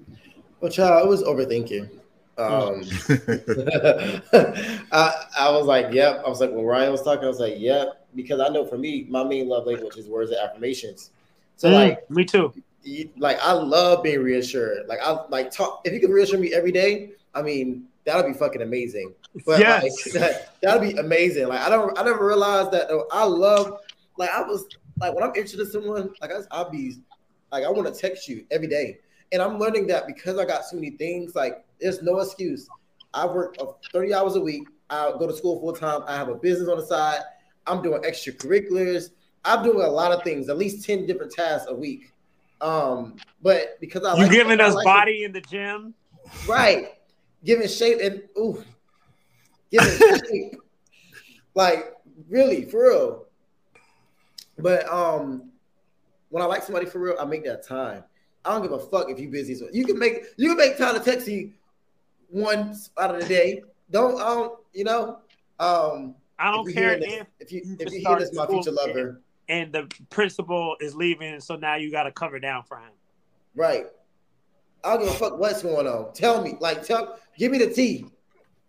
Well, child, I was overthinking. Um, I, I was like, yep. I was like, when Rian was talking, I was like, yep. Because I know for me, my main love language is words of affirmations. So, Mm, like, me too. you, like I love being reassured. Like, I like talk. If you could reassure me every day, I mean, that'll be fucking amazing. But yes. like, that, that'd be amazing. Like, I don't, I never realized that. though. I love, like, I was like, when I'm interested in someone, like, I, I'll be, like, I want to text you every day. And I'm learning that because I got so many things, like, there's no excuse. I work uh, 30 hours a week. I go to school full time. I have a business on the side. I'm doing extracurriculars. I'm doing a lot of things, at least 10 different tasks a week. Um, but because I You like giving I us like body in the gym? right, giving shape and ooh, giving shape, like really for real. But um, when I like somebody for real, I make that time. I don't give a fuck if you busy. So you can make you can make time to text you once out of the day. Don't I don't you know? Um, I don't if care this, if you you if just you hear this, my future lover, and the principal is leaving, so now you got to cover down for him. right? I don't give a fuck what's going on. Tell me, like, tell, give me the tea.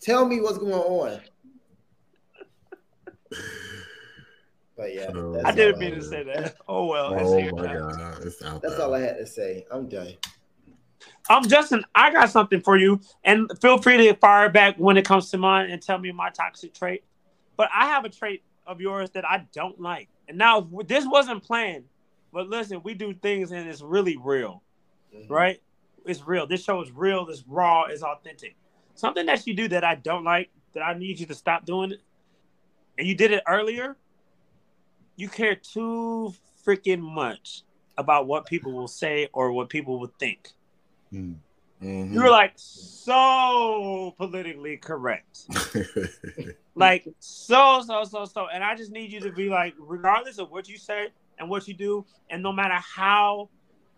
Tell me what's going on. But yeah, that's I didn't all mean to say that. Oh well. Oh it's my here. god, it's out That's there. all I had to say. I'm done. Um, Justin, I got something for you, and feel free to fire back when it comes to mine and tell me my toxic trait. But I have a trait of yours that I don't like, and now this wasn't planned. But listen, we do things and it's really real, Mhm. right? It's real. This show is real. It's raw. It's authentic. Something that you do that I don't like, that I need you to stop doing it, and you did it earlier. You care too freaking much about what people will say or what people will think. Mhm. You're like so politically correct. Like so, so, so, so. And I just need you to be like, regardless of what you say and what you do, and no matter how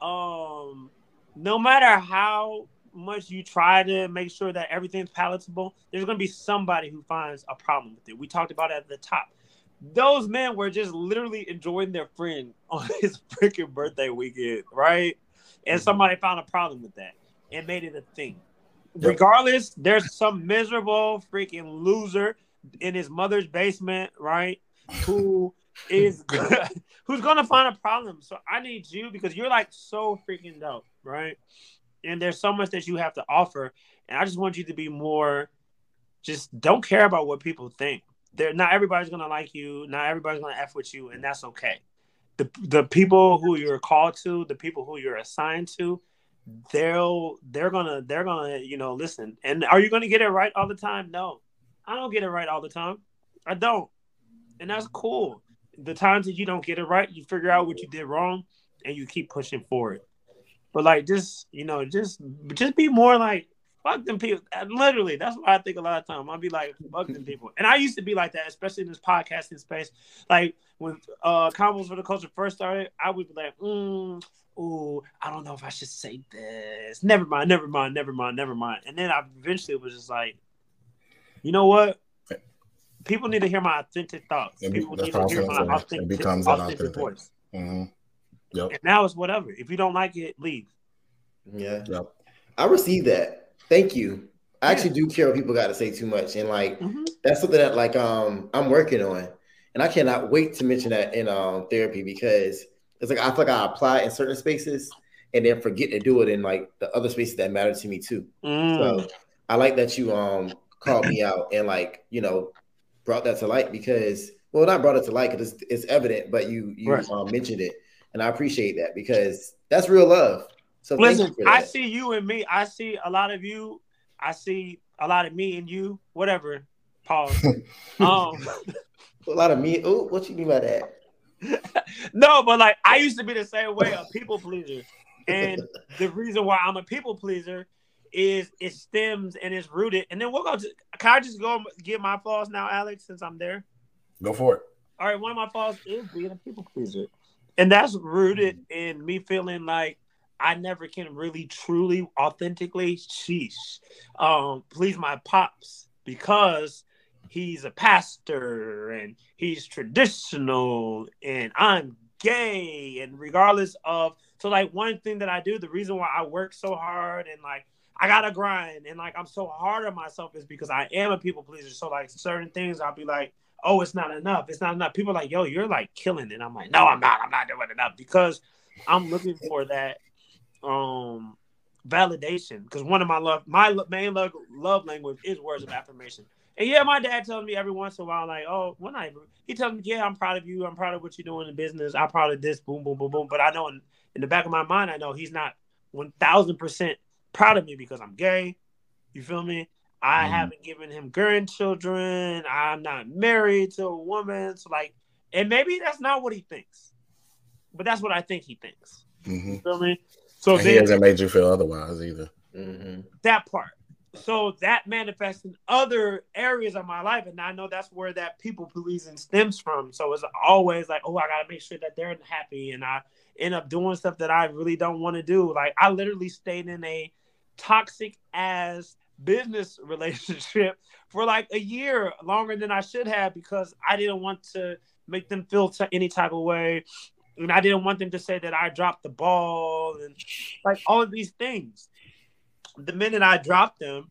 um no matter how much you try to make sure that everything's palatable, there's gonna be somebody who finds a problem with it. We talked about it at the top. Those men were just literally enjoying their friend on his freaking birthday weekend, right? And Mhm. somebody found a problem with that and made it a thing. Yep. Regardless, there's some miserable freaking loser in his mother's basement, right? Who is who's gonna find a problem. So I need you because you're like so freaking dope, right? And there's so much that you have to offer, and I just want you to be more. Just don't care about what people think. They're not everybody's gonna like you. Not everybody's gonna f with you, and that's okay. The the people who you're called to, the people who you're assigned to, they'll they're gonna they're gonna you know listen. And are you gonna get it right all the time? No, I don't get it right all the time. I don't, and that's cool. The times that you don't get it right, you figure out what you did wrong, and you keep pushing forward. But like, just you know, just just be more like fuck them people. And literally, that's what I think a lot of time. I'll be like fuck them people, and I used to be like that, especially in this podcasting space. Like when uh Convos for the Culture first started, I would be like, mm, "Ooh, I don't know if I should say this. Never mind, never mind, never mind, never mind." And then I eventually was just like, "You know what? People need to hear my authentic thoughts. It be- People that's need to hear my gonna. It authentic, becomes authentic inauthentic. voice." Mhm. Yep. And now it's whatever. If you don't like it, leave. Yeah, Yep. I received that. Thank you. I actually do care what people got to say too much, and like Mhm. that's something that like um I'm working on, and I cannot wait to mention that in um therapy because it's like I feel like I apply in certain spaces and then forget to do it in like the other spaces that matter to me too. Mm. So I like that you um called me out and like you know brought that to light because well not brought it to light because it's, it's evident, but you you Right. um, mentioned it and I appreciate that because that's real love. So Listen, I see you and me. I see a lot of you. I see a lot of me and you. Whatever. Pause. um, a lot of me. Oh, what you mean by that? no, but like I used to be the same way, a people pleaser. And the reason why I'm a people pleaser is it stems and it's rooted. And then we'll go to can I just go get my flaws now, Alex, since I'm there? Go for it. All right, one of my flaws is being a people pleaser. And that's rooted in me feeling like I never can really truly authentically sheesh. Um please my pops because he's a pastor and he's traditional and I'm gay and regardless of so like one thing that I do the reason why I work so hard and like I gotta grind and like I'm so hard on myself is because I am a people pleaser. So like certain things I'll be like oh it's not enough. It's not enough. People like yo you're like killing it. I'm like no I'm not. I'm not doing enough. Because I'm looking for that um validation because one of my love my main love, love language is words of affirmation. And yeah my dad tells me every once in a while like oh when i he tells me yeah i'm proud of you. I'm proud of what you're doing in business. I'm proud of this. Boom boom boom boom. But i know in, in the back of my mind i know he's not 1000% proud of me because i'm gay. You feel me? I Mhm. haven't given him grandchildren. I'm not married to a woman. So like And maybe that's not what he thinks, but that's what I think he thinks. Mm-hmm. You feel me? So he then hasn't made you feel otherwise either. Mhm. that part. So that manifests in other areas of my life, and I know that's where that people pleasing stems from. So it's always like, oh, I gotta make sure that they're happy, and I end up doing stuff that I really don't want to do. Like I literally stayed in a toxic as business relationship for like a year longer than I should have because I didn't want to make them feel t- any type of way. And I didn't want them to say that I dropped the ball and like all of these things. The minute I dropped them,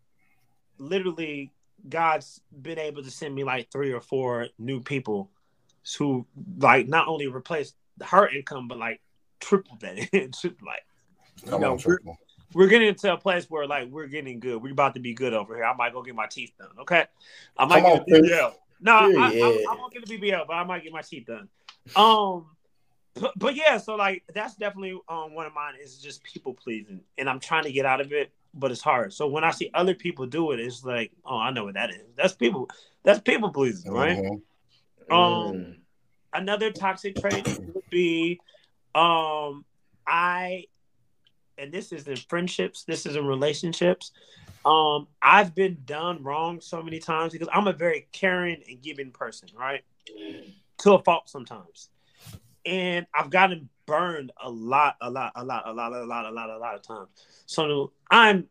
literally God's been able to send me like three or four new people who like not only replaced her income but like triple that. like Come know, triple. we're getting into a place where like we're getting good. We're about to be good over here. I might go get my teeth done. Okay, I might Come get on, a BBL. No, I, I, I, I won't get a BBL, but I might get my teeth done. Um, but, but yeah, so like that's definitely um one of mine is just people pleasing, and I'm trying to get out of it, but it's hard. So when I see other people do it, it's like, oh, I know what that is. That's people. That's people pleasing, right? Mhm. Um, Mm. another toxic trait would be um i and this is in friendships this is in relationships um i've been done wrong so many times because i'm a very caring and giving person right to a fault sometimes and i've gotten burned a lot a lot a lot a lot a lot a lot a lot of times so i'm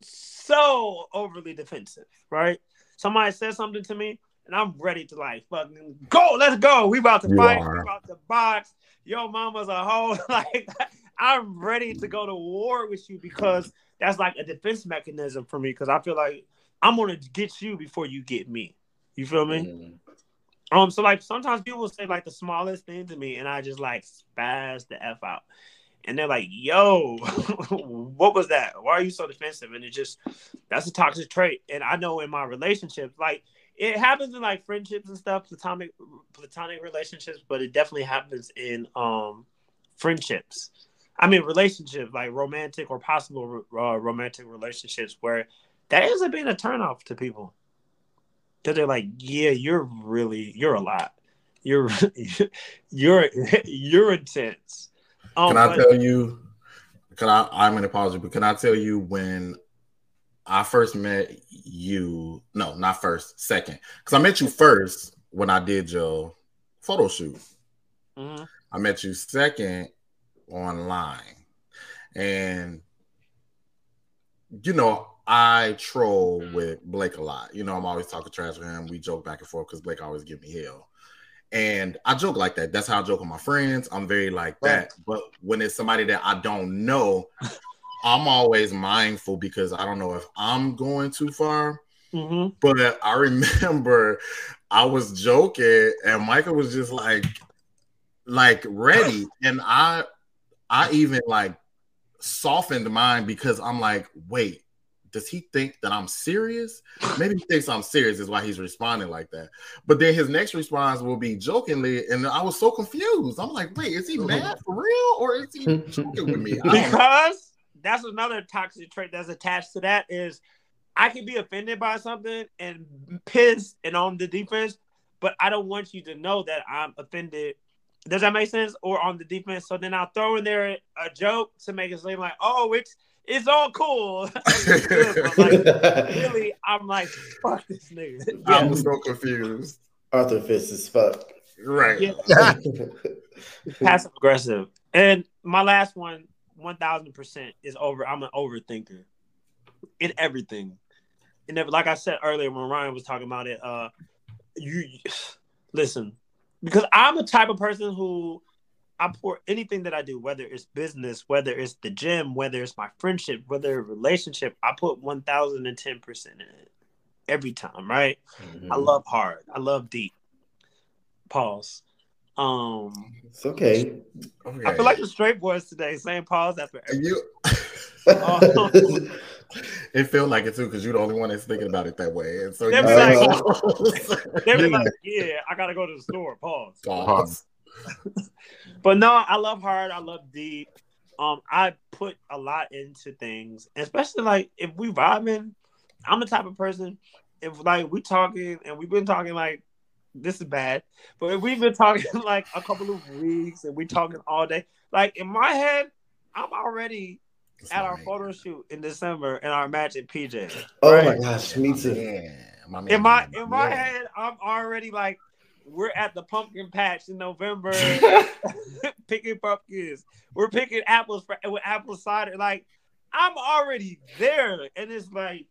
so overly defensive right somebody says something to me and I'm ready to like fucking go. Let's go. We about to You fight. are. We about to box. Yo, mama's a hoe. like I'm ready to go to war with you because that's like a defense mechanism for me. Because I feel like I'm gonna get you before you get me. You feel me? Mm. Um, so like sometimes people say like the smallest thing to me, and I just like spaz the f out, and they're like, "Yo, what was that? Why are you so defensive?" And it just that's a toxic trait, and I know in my relationships, like it happens in like friendships and stuff, platonic platonic relationships, but it definitely happens in um friendships. I mean relationships, like romantic or possible uh, romantic relationships, where that ends up being a turnoff to people because they're like, yeah, you're really you're a lot. You're you're you're intense. Um, Can I but- tell you? Can I? I'm an apology, but can I tell you when I first met you? No, not first, second. Because I met you first when I did your photo shoot. Mhm. I met you second online, and you know I troll with Blake a lot. You know I'm always talking trash with him. We joke back and forth because Blake always give me hell. And I joke like that. That's how I joke with my friends. I'm very like that. But when it's somebody that I don't know, I'm always mindful because I don't know if I'm going too far. Mhm. But I remember I was joking and Micah was just like, like ready. And I I even like softened mine because I'm like, wait, does he think that I'm serious? Maybe he thinks I'm serious, is why he's responding like that. But then his next response will be jokingly, and I was so confused. I'm like, wait, is he mad for real or is he joking with me? I don't know. because that's another toxic trait that's attached to that is I can be offended by something and pissed and on the defense, but I don't want you to know that I'm offended. Does that make sense? Or on the defense, so then I'll throw in there a joke to make it seem like, oh, it's it's all cool. It's good, but, like, really, I'm like, fuck this nigga. I'm so confused. Arthur Fist is fuck. Right. yeah. passive aggressive. And my last one, one thousand percent, is over. I'm an overthinker in everything. And never, like I said earlier when Rian was talking about it, uh, you listen because I'm a type of person who I pour anything that I do, whether it's business, whether it's the gym, whether it's my friendship, whether a relationship, I put one thousand and ten percent in it every time. Right? I love hard. I love deep. Pause. Um, It's okay. Okay. I feel like the straight boys today saying pause after every. you. Oh. it felt like it too because you're the only one that's thinking about it that way, and so They you be like, They were like, yeah, I gotta go to the store. Pause. Pause. But no, I love hard. I love deep. Um, I put a lot into things, especially like if we vibing. I'm the type of person. If like we talking and we've been talking like this is bad, but if we've been talking like a couple of weeks and we talking all day. Like in my head, I'm already It's at our man. photo shoot in December in our matching PJ. Oh right? my gosh, me too. Yeah, my man, In my my in my man. head, I'm already like we're at the pumpkin patch in November picking pumpkins. We're picking apples for, with apple cider. Like I'm already there, and it's like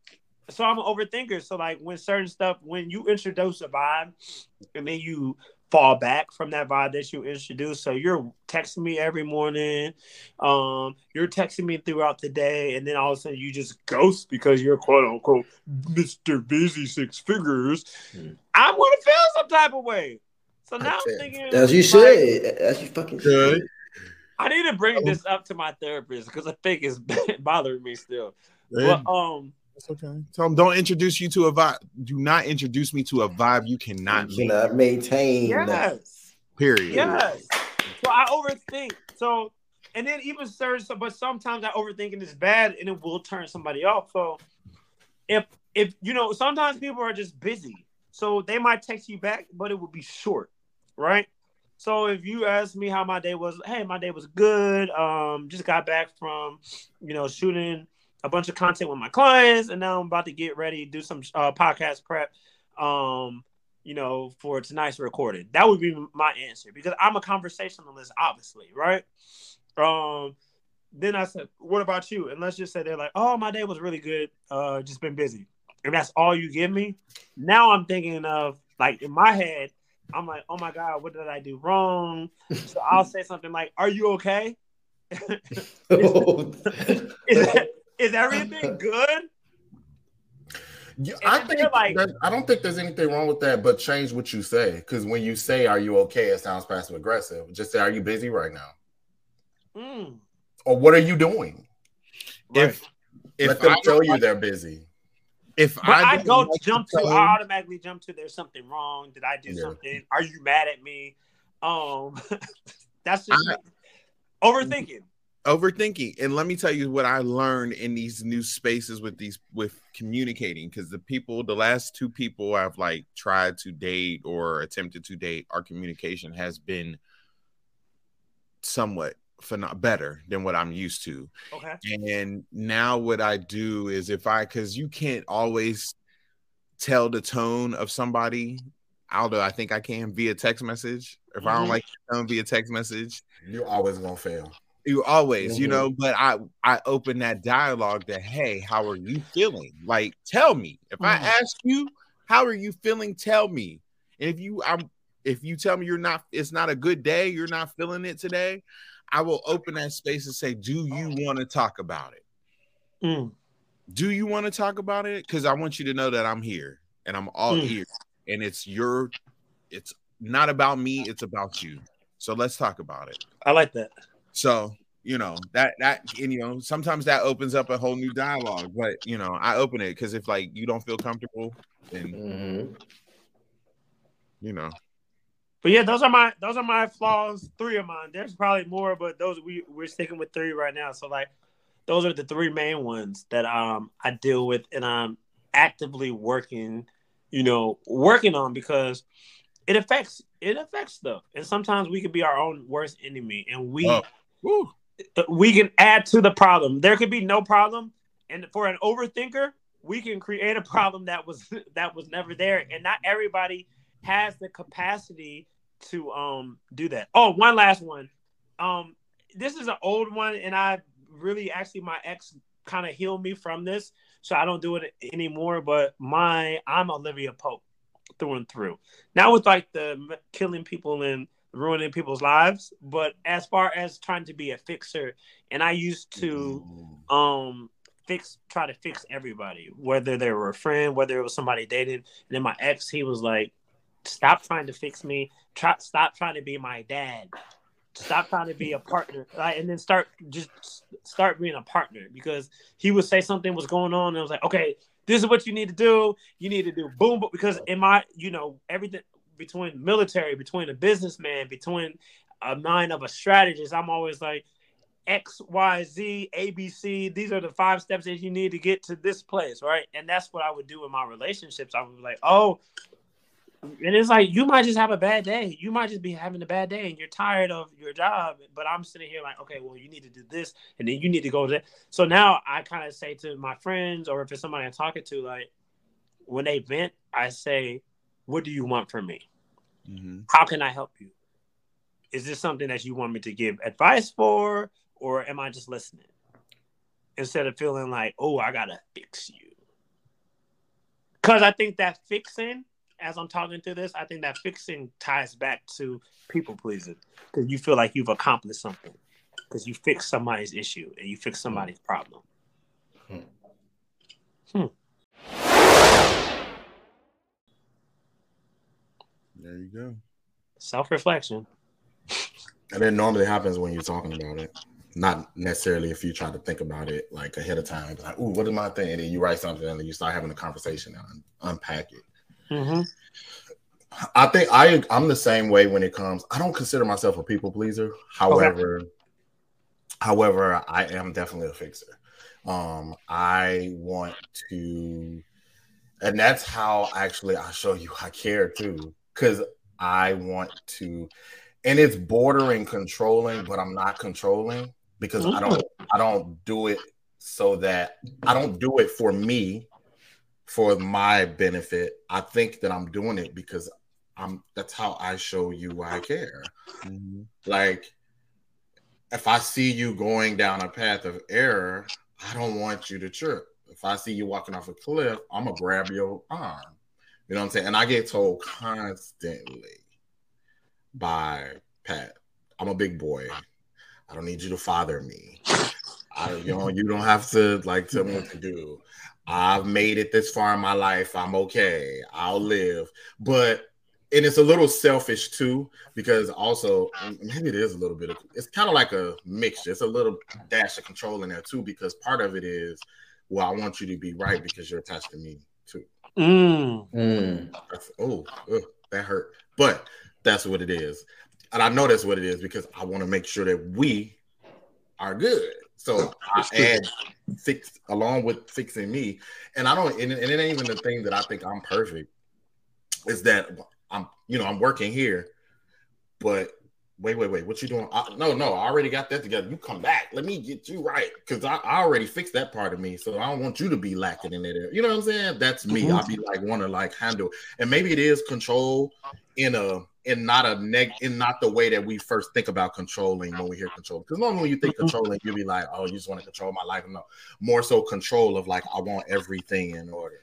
so I'm an overthinker. So like when certain stuff, when you introduce a vibe, and then you fall back from that vibe that you introduced. So you're texting me every morning, um, you're texting me throughout the day, and then all of a sudden you just ghost because you're quote unquote Mr. Busy Six Figures. Hmm. I'm gonna feel some type of way. So now I'm thinking, As you like, should. As you fucking Good. should. I need to bring this up to my therapist because I think it's bothering me still. Yeah, But um, that's okay. Tell them don't introduce you to a vibe. Do not introduce me to a vibe you cannot You meet. cannot maintain. yes, Period. yes. So I overthink. So and then even certain, but sometimes I overthinking is bad and it will turn somebody off. So if if you know, sometimes people are just busy, so they might text you back, but it will be short, right? So if you ask me how my day was, hey, my day was good. Um, just got back from, you know, shooting a bunch of content with my clients, and now I'm about to get ready do some uh, podcast prep. Um, you know, for tonight's recording. That would be my answer because I'm a conversationalist, obviously, right? Um, then I said, "What about you?" And let's just say they're like, "Oh, my day was really good. Uh, just been busy," and that's all you give me. Now I'm thinking of like in my head, I'm like, "Oh my god, what did I do wrong?" So I'll say something like, "Are you okay? is, is everything good?" Yeah, I think like- I don't think there's anything wrong with that, but change what you say because when you say "Are you okay?" it sounds passive aggressive. Just say "Are you busy right now?" Mm, or "What are you doing?" If if Let them I tell you like- they're busy. if But I, don't go like jump the to. I automatically jump to. There's something wrong. Did I do Yeah. something? Are you mad at me? Um, that's just I- me. overthinking. Overthinking and let me tell you what i learned in these new spaces with these with communicating because the people the last two people i've like tried to date or attempted to date our communication has been somewhat for not better than what i'm used to Okay. and now what I do is if I because you can't always tell the tone of somebody, although I think I can via text message. If I don't Mhm. like the tone via text message, You're always gonna fail. You always, you Mhm. know, but I I open that dialogue that hey, how are you feeling? Like tell me. If I Mhm. ask you, how are you feeling? Tell me. And if you I'm if you tell me you're not it's not a good day, you're not feeling it today, I will open that space and say, Do you want to talk about it? Mm. do you want to talk about it? Because I want you to know that I'm here and I'm all Mm. ears, and it's your, it's not about me, it's about you. So let's talk about it. I like that. So you know that that and you know sometimes that opens up a whole new dialogue, but you know I open it because if like you don't feel comfortable, then Mhm. you know But yeah, those are my those are my flaws. Three of mine. There's probably more, but those we we're sticking with three right now. So like, those are the three main ones that um I deal with, and I'm actively working, you know, working on because it affects it affects stuff, and sometimes we could be our own worst enemy, and we Oh. Woo. we can add to the problem. There could be no problem, and for an overthinker, we can create a problem that was that was never there, and not everybody has the capacity to um do that. Oh, one last one. Um, this is an old one, and I really actually my ex kind of healed me from this, so I don't do it anymore. But my I'm Olivia Pope through and through. Now with like the killing people and ruining people's lives, but as far as trying to be a fixer, and I used to um fix try to fix everybody, whether they were a friend, whether it was somebody dating. And then my ex, he was like, "Stop trying to fix me. Try stop trying to be my dad. Stop trying to be a partner." Like, and then start just start being a partner because he would say something was going on, and I was like, "Okay, this is what you need to do. You need to do boom." boom," Because in my, you know, everything between military, between a businessman, between a mind of a strategist, I'm always like X, Y, Z, A, B, C. These are the five steps that you need to get to this place, right? And that's what I would do in my relationships. I would be like, oh, And it's like you might just have a bad day. You might just be having a bad day, and you're tired of your job. But I'm sitting here like, okay, well, you need to do this, and then you need to go there. So now I kind of say to my friends, or if it's somebody I'm talking to, like when they vent, I say, "What do you want from me? Mm-hmm. How can I help you? Is this something that you want me to give advice for, or am I just listening?" Instead of feeling like, "Oh, I gotta fix you," because I think that fixing as I'm talking through this, I think that fixing ties back to people pleasing because you feel like you've accomplished something because you fix somebody's issue and you fix somebody's problem. Hmm. Hmm. There you go. Self reflection. And it normally happens when you're talking about it. Not necessarily if you try to think about it like ahead of time. Like, ooh, what is my thing? And then you write something and then you start having a conversation and unpack it. Mm-hmm. I think I I'm the same way when it comes. I don't consider myself a people pleaser. However, okay. however, I am definitely a fixer. Um, I want to, and that's how actually I show you I care too, because I want to, and it's bordering controlling, but I'm not controlling because. I don't I don't do it so that I don't do it for me for my benefit. I think that I'm doing it because I'm that's how I show you I care. Mm-hmm. Like if I see you going down a path of error, I don't want you to trip. If I see you walking off a cliff, I'm gonna grab your arm. You know what I'm saying? And I get told constantly by Pat, I'm a big boy. I don't need you to father me. I, you know, you don't have to like tell me what to do. I've made it this far in my life. I'm okay. I'll live. But and it's a little selfish too, because also maybe it is a little bit of it's kind of like a mixture. It's a little dash of control in there too, because part of it is, well, I want you to be right because you're attached to me. Mm. Mm. Oh, ugh, that hurt. But that's what it is. And I know that's what it is because I want to make sure that we are good. So I add fix along with fixing me, and I don't, and, and it ain't even the thing that I think I'm perfect. Is that I'm, you know, I'm working here, but wait, wait, wait, what you doing? I, no, no, I already got that together. You come back. Let me get you right because I, I, already fixed that part of me. So I don't want you to be lacking in it. You know what I'm saying? That's me. Mm-hmm. I'll be like want to like handle, and maybe it is control in a in not a neg in not the way that we first think about controlling when we hear control. Because normally when you think mm-hmm. controlling, you'll be like, oh, you just want to control my life. No, more so control of like I want everything in order.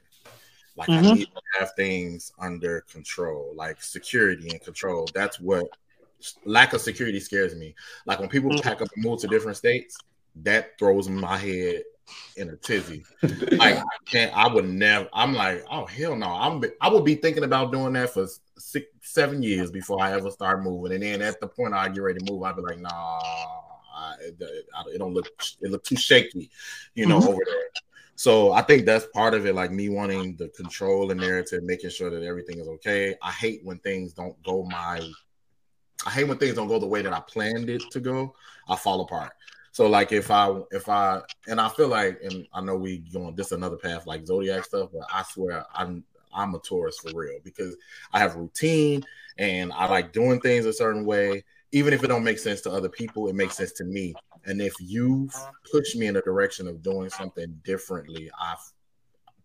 Like mm-hmm. I need to have things under control, like security and control. That's what lack of security scares me. Like when people mm-hmm. pack up and move to different states, that throws my head in a tizzy. like I can't. I would never. I'm like, oh hell no. I'm. I would be thinking about doing that for six, seven years before I ever start moving. And then at the point I get ready to move, I'd be like, nah, I, it, it, don't look. It look too shaky, you know, mm-hmm. over there. So I think that's part of it, like me wanting the control and narrative, making sure that everything is okay. I hate when things don't go my. I hate when things don't go the way that I planned it to go. I fall apart. So like if I if I and I feel like and I know we going this another path like zodiac stuff, but I swear I'm I'm a Taurus for real because I have routine and I like doing things a certain way. Even if it don't make sense to other people, it makes sense to me. And if you push me in a direction of doing something differently, I've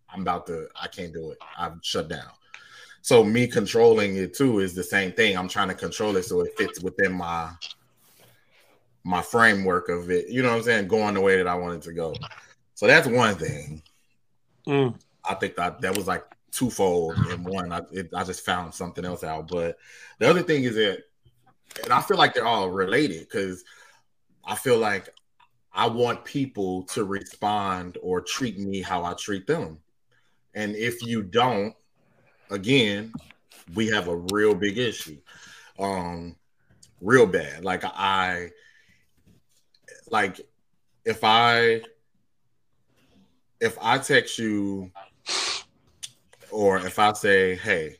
I'm about to I can't do it. I've shut down. So me controlling it too is the same thing. I'm trying to control it so it fits within my my framework of it. You know what I'm saying? Going the way that I wanted to go. So that's one thing. Mm. I think that that was like twofold in one. I it, I just found something else out. But the other thing is that, and I feel like they're all related because I feel like I want people to respond or treat me how I treat them. And if you don't, again, we have a real big issue. Um, real bad. Like I like if I if I text you or if I say, hey,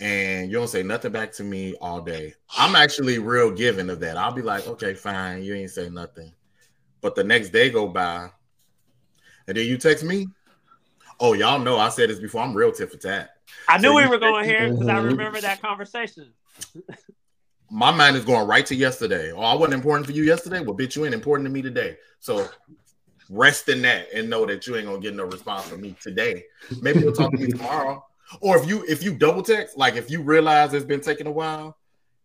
and you don't say nothing back to me all day, I'm actually real giving of that. I'll be like, okay, fine, you ain't say nothing. But the next day go by, and then you text me. Oh, y'all know I said this before. I'm real tit for tat. I knew So we were said- going here because I remember that conversation. My mind is going right to yesterday. Oh, I wasn't important for you yesterday. Well, bitch, you ain't important to me today. So rest in that and know that you ain't gonna get no response from me today. Maybe you'll talk to me tomorrow. Or if you if you double text, like if you realize it's been taking a while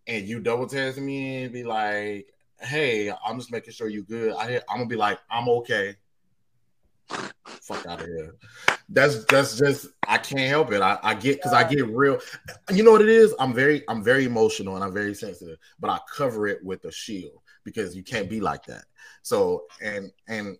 and you double text me and be like, hey, I'm just making sure you good. I I'm gonna be like, I'm okay. Fuck out of here. That's that's just I can't help it. I, I get because I get real. You know what it is? I'm very I'm very emotional and I'm very sensitive, but I cover it with a shield because you can't be like that. So and and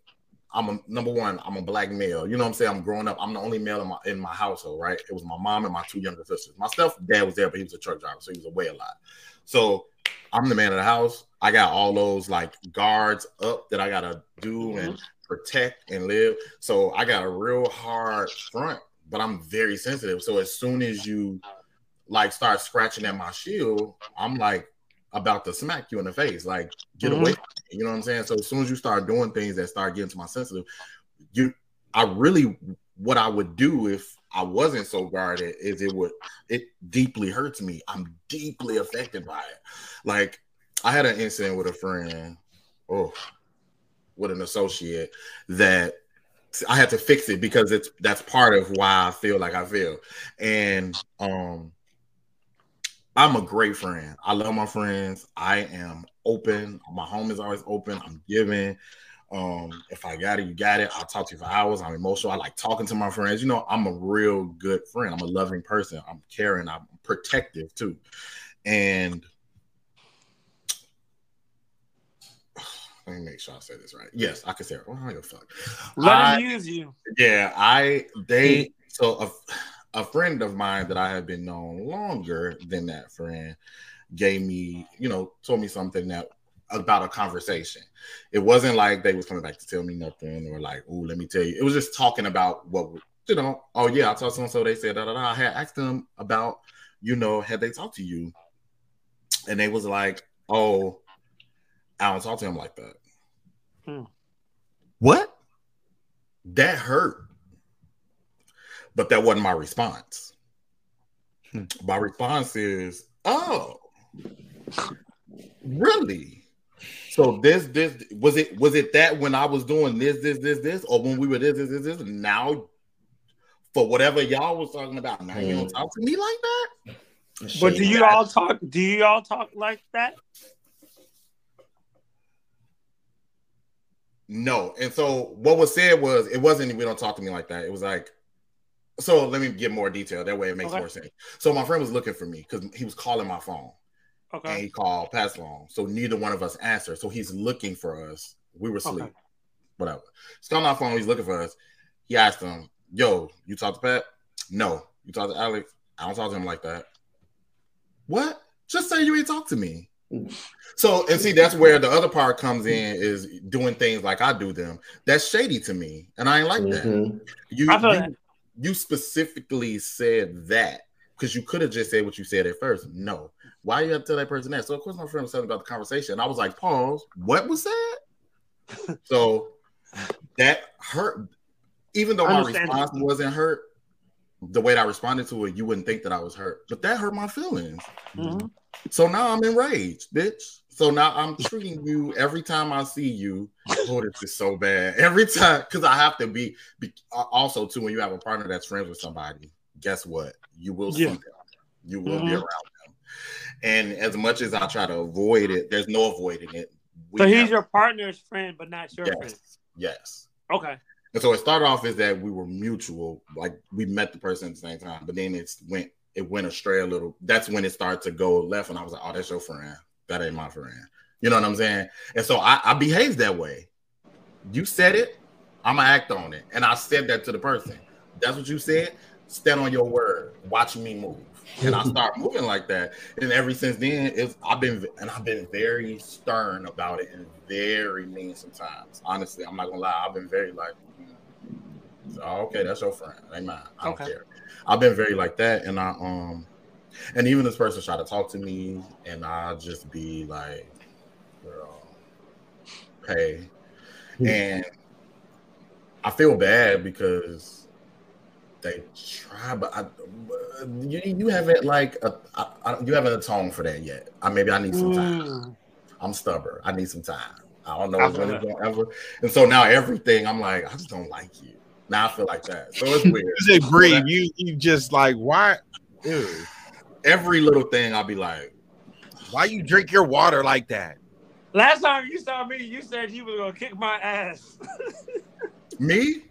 I'm a number one. I'm a black male. You know what I'm saying? I'm growing up. I'm the only male in my in my household. Right? It was my mom and my two younger sisters. My stepdad was there, but he was a truck driver, so he was away a lot. So I'm the man of the house. I got all those like guards up that I gotta do and mm-hmm. Protect and live. So I got a real hard front, but I'm very sensitive. So as soon as you like start scratching at my shield, I'm like about to smack you in the face. Like, get Mhm. away. From. You know what I'm saying? So as soon as you start doing things that start getting to my sensitive, you I really what I would do if I wasn't so guarded is it would it deeply hurts me. I'm deeply affected by it. Like I had an incident with a friend, oh, with an associate that I had to fix it because it's that's part of why I feel like I feel. And um I'm a great friend. I love my friends. I am open. My home is always open. I'm giving. Um, if I got it, you got it. I'll talk to you for hours. I'm emotional. I like talking to my friends. You know, I'm a real good friend. I'm a loving person. I'm caring. I'm protective too. And let me make sure I say this right. Yes, I can say it. Well, I don't fuck. Let I- use you. yeah, I they so a, a friend of mine that I have been known longer than that friend gave me, you know, told me something that about a conversation. It wasn't like they was coming back to tell me nothing or like, oh, let me tell you. It was just talking about what you know. Oh yeah, I talked to them, so they said da da da. I had asked them about, you know, had they talked to you, and they was like, oh, I don't talk to him like that. Hmm. What? That hurt. But that wasn't my response. Hmm. My response is, oh, really? So this, this was it. Was it that when I was doing this, this, this, this, or when we were this, this, this, this? Now, for whatever y'all was talking about, now you don't Hmm. talk to me like that. But do you all talk? Do you all talk like that? No. And so what was said was it wasn't we don't talk to me like that. It was like so let me get more detail. That way it makes Okay. more sense. So my friend was looking for me because he was calling my phone Okay. and he called Pat's phone. So neither one of us answered. So he's looking for us. We were asleep. Okay. Whatever. He's calling our phone, he's looking for us. He asked him, Yo, you talk to Pat? No. You talk to Alex? I don't talk to him like that. What? Just say you ain't talk to me. So and see that's where the other part comes in is doing things like I do them. That's shady to me, and I ain't like that. Mhm. You you, that. you specifically said that because you could have just said what you said at first. No, why you have to tell that person that? So of course my friend was telling about the conversation. And I was like, pause. What was that? so that hurt. Even though my response wasn't hurt, the way that I responded to it, you wouldn't think that I was hurt, but that hurt my feelings. Mhm. So now I'm enraged, bitch. So now I'm treating you every time I see you. Oh, this is so bad. Every time, because I have to be, be. Also, too, when you have a partner that's friends with somebody, guess what? You will see Yeah. them. You will be Mhm. around them. And as much as I try to avoid it, there's no avoiding it. We So he's your partner's friend, but not your friend. yes, yes. Okay. And so it started off as that we were mutual, like we met the person at the same time, but then it's went it went astray a little. That's when it started to go left, and I was like, "Oh, that's your friend. That ain't my friend." You know what I'm saying? And so I, I behaved that way. You said it, I'm gonna act on it, and I said that to the person. That's what you said. Stand on your word. Watch me move, and I start moving like that. And ever since then, it's I've been and I've been very stern about it and very mean sometimes. Honestly, I'm not gonna lie. I've been very like, mm. okay, that's your friend. Ain't mine. I don't Okay. care. I've been very like that, and I um, and even this person try to talk to me, and I just be like, girl, pay, and I feel bad because They try, but I, you, you haven't like a, I, I, you haven't atoned for that yet. I maybe I need some time. Mm. I'm stubborn. I need some time. I don't know when it's gonna ever. And so now everything, I'm like, I just don't like you. Now I feel like that. So it's weird. you say breathe. You you just like why? Ew. Every little thing, I'll be like, why you drink your water like that? Last time you saw me, you said you was gonna kick my ass. me?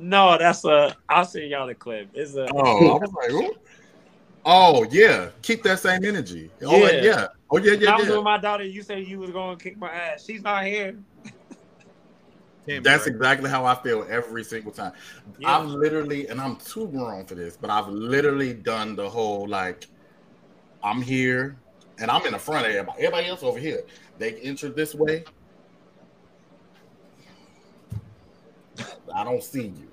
No, that's a. I'll send y'all the clip. It's a. Oh, I was like, Ooh. oh yeah, keep that same energy. Oh yeah, yeah. oh yeah, yeah. I was yeah. with my daughter. You said you was gonna kick my ass. She's not here. That's exactly how I feel every single time. Yeah. I've literally, and I'm too grown for this, but I've literally done the whole like, I'm here, and I'm in the front of everybody. Everybody else over here. They enter this way. I don't see you.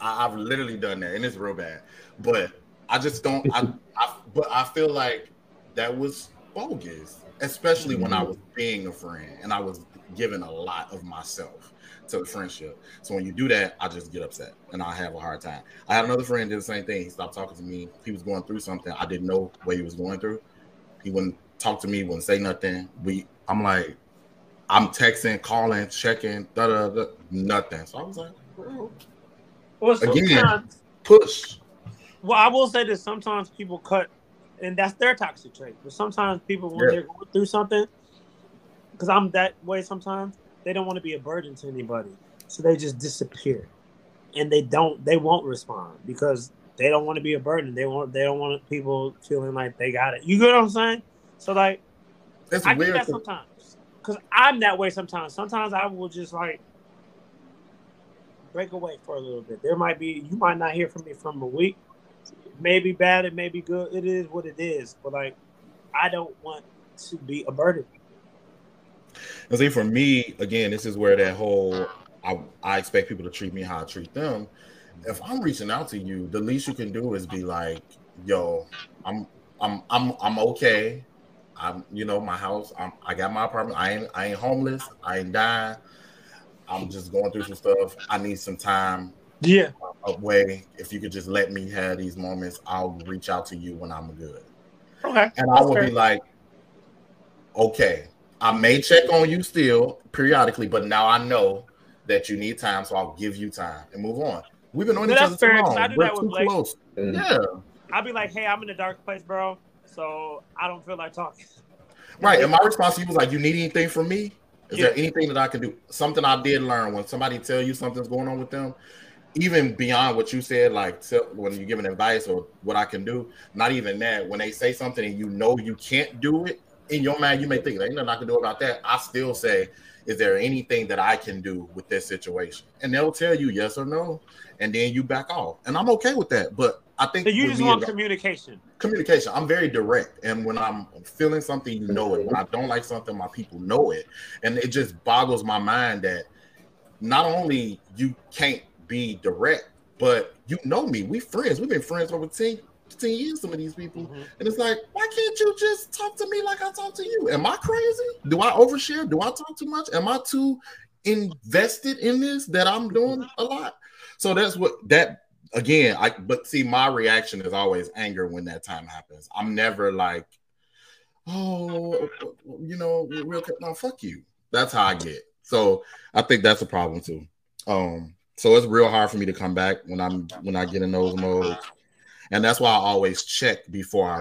I, have literally done that, and it's real bad. But I just don't. I, I but I feel like that was bogus, especially mm-hmm. when I mm-hmm. was being a friend and I was giving a lot of myself to the friendship. So when you do that, I just get upset and I have a hard time. I had another friend did the same thing. He stopped talking to me. He was going through something. I didn't know what he was going through. He wouldn't talk to me, wouldn't say nothing. We I'm like, I'm texting, calling, checking, da da da, nothing. So I was like, Bro. Well, again, push. Well, I will say that sometimes people cut, and that's their toxic trait. But sometimes people, when yeah. they're going through something, because I'm that way sometimes, they don't want to be a burden to anybody, so they just disappear, and they don't, they won't respond because they don't want to be a burden. They want, they don't want people feeling like they got it. You get what I'm saying? So like, it's I weird. that sometimes because I'm that way sometimes. Sometimes I will just like break away for a little bit. There might be you might not hear from me from a week. It may be bad, it may be good. It is what it is. But like, I don't want to be a burden. And see, for me, again, this is where that whole I, I expect people to treat me how I treat them. If I'm reaching out to you, the least you can do is be like, "Yo, I'm I'm I'm I'm okay. I'm, you know, my house. I'm, I got my apartment. I ain't, I ain't homeless. I ain't dying. I'm just going through some stuff. I need some time. Yeah. Away. If you could just let me have these moments, I'll reach out to you when I'm good. Okay. And I will fair. be like, okay, I may check on you still periodically, but now I know that you need time, so I'll give you time and move on. We've been on each other too long. I do We're that with Blake. Close. Mm-hmm. Yeah. I'll be like, hey, I'm in a dark place, bro so I don't feel like talking. Right. And my response to you was like, you need anything from me? Is yeah. there anything that I can do? Something I did learn when somebody tell you something's going on with them, even beyond what you said, like when you're giving advice or what I can do, not even that. When they say something and you know you can't do it, in your mind, you may think, there ain't nothing I can do about that. I still say, is there anything that I can do with this situation? And they'll tell you yes or no, and then you back off. And I'm okay with that. But I think so you just want communication. Communication. I'm very direct, and when I'm feeling something, you know it. When I don't like something, my people know it, and it just boggles my mind that not only you can't be direct, but you know me. We friends. We've been friends over 10, 10 years. Some of these people, mm-hmm. and it's like, why can't you just talk to me like I talk to you? Am I crazy? Do I overshare? Do I talk too much? Am I too invested in this that I'm doing a lot? So that's what that again, I but see, my reaction is always anger when that time happens. I'm never like, oh, you know, real no, fuck you. That's how I get. So I think that's a problem too. Um, so it's real hard for me to come back when I'm when I get in those modes, and that's why I always check before I.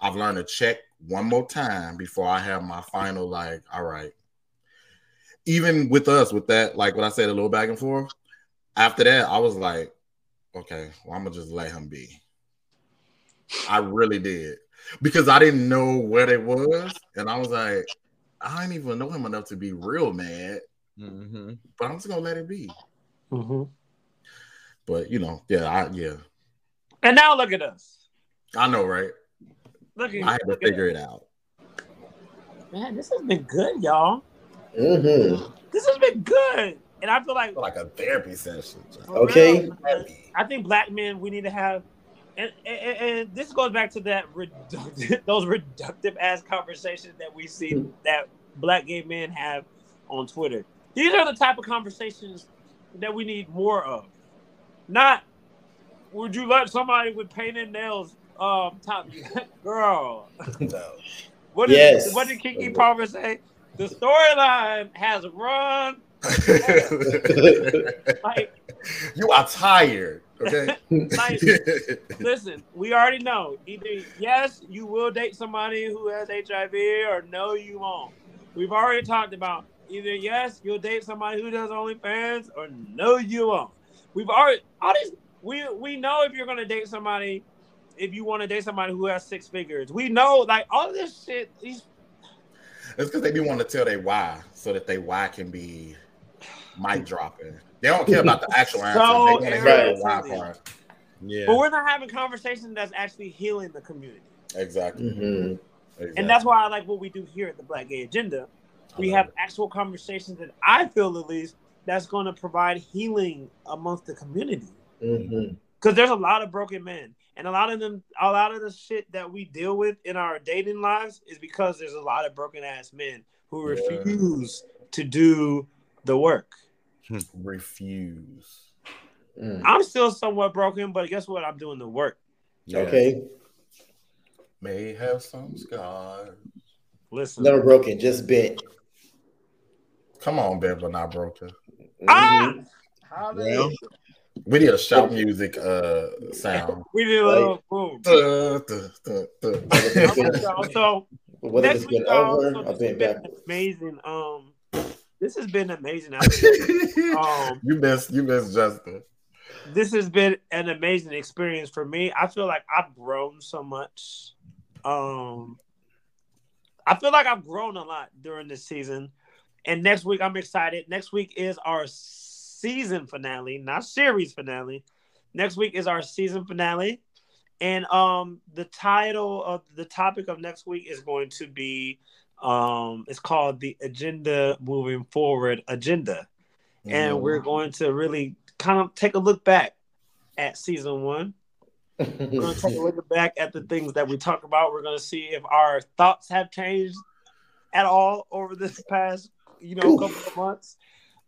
I've learned to check one more time before I have my final like, all right. Even with us, with that, like what I said, a little back and forth. After that, I was like, okay, well, I'm gonna just let him be. I really did because I didn't know what it was, and I was like, I didn't even know him enough to be real mad. Mm-hmm. But I'm just gonna let it be. Mm-hmm. But you know, yeah, I yeah. And now look at us. I know, right? Look at I had to figure it out. Man, this has been good, y'all. Mm-hmm. This has been good. And I feel like like a therapy session. Okay. Real, I think black men we need to have, and, and, and this goes back to that reductive, those reductive ass conversations that we see that black gay men have on Twitter. These are the type of conversations that we need more of. Not would you let somebody with painted nails um top? Girl. No. What did Yes. what did Keke Palmer say? The storyline has run like you are tired. Okay. like listen, we already know. Either yes, you will date somebody who has HIV or no you won't. We've already talked about either yes, you'll date somebody who does OnlyFans or no you won't. We've already all these we we know if you're gonna date somebody if you want to date somebody who has six figures. We know like all this shit, these It's because they be wanting to tell their why so that they why can be mic dropping. They don't care about the actual answer. So they want to hear the why part. Yeah. but we're not having conversation that's actually healing the community. Exactly. Mhm. exactly. And that's why I like what we do here at the Black Gay Agenda. We have actual conversations that I feel at least that's going to provide healing amongst the community. Mhm. Because there's a lot of broken men, and a lot of them, a lot of the shit that we deal with in our dating lives is because there's a lot of broken ass men who Yeah. refuse to do the work. Refuse. Mm. I'm still somewhat broken, but guess what? I'm doing the work. Yeah. Okay. May have some scars. Listen, Never broken, just bent. Come on, Ben, but not broken. ah, Mhm. Well, We need a shout music uh sound. we did a little boom. Duh, duh, duh, duh. so Whether next been week, y'all, over so or this has been been backwards. amazing. Um, this has been amazing. um, you missed you missed Justin. this has been an amazing experience for me. I feel like I've grown so much. Um, I feel like I've grown a lot during this season. And next week, I'm excited. Next week is our season finale, not series finale. Next week is our season finale. And um, the title of the topic of next week is going to be um, it's called the Agenda Moving Forward Agenda and we're going to really kind of take a look back at season one. We're going to take a look back at the things that we talked about. We're going to see if our thoughts have changed at all over this past, you know, Oof. couple of months.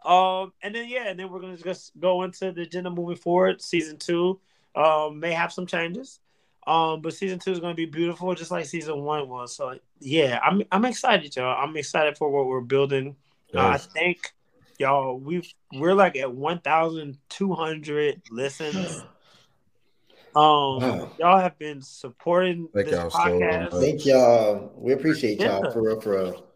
Um, and then yeah, and then we're going to just go into the agenda moving forward. Season two um, may have some changes, um, but season two is going to be beautiful, just like season one was. So yeah, I'm I'm excited, y'all. I'm excited for what we're building. Uh, I think y'all we've we're like at 1200 listens um Wow. y'all have been supporting Thank this y'all podcast much. Thank y'all. We appreciate y'all Yeah. for real, for real.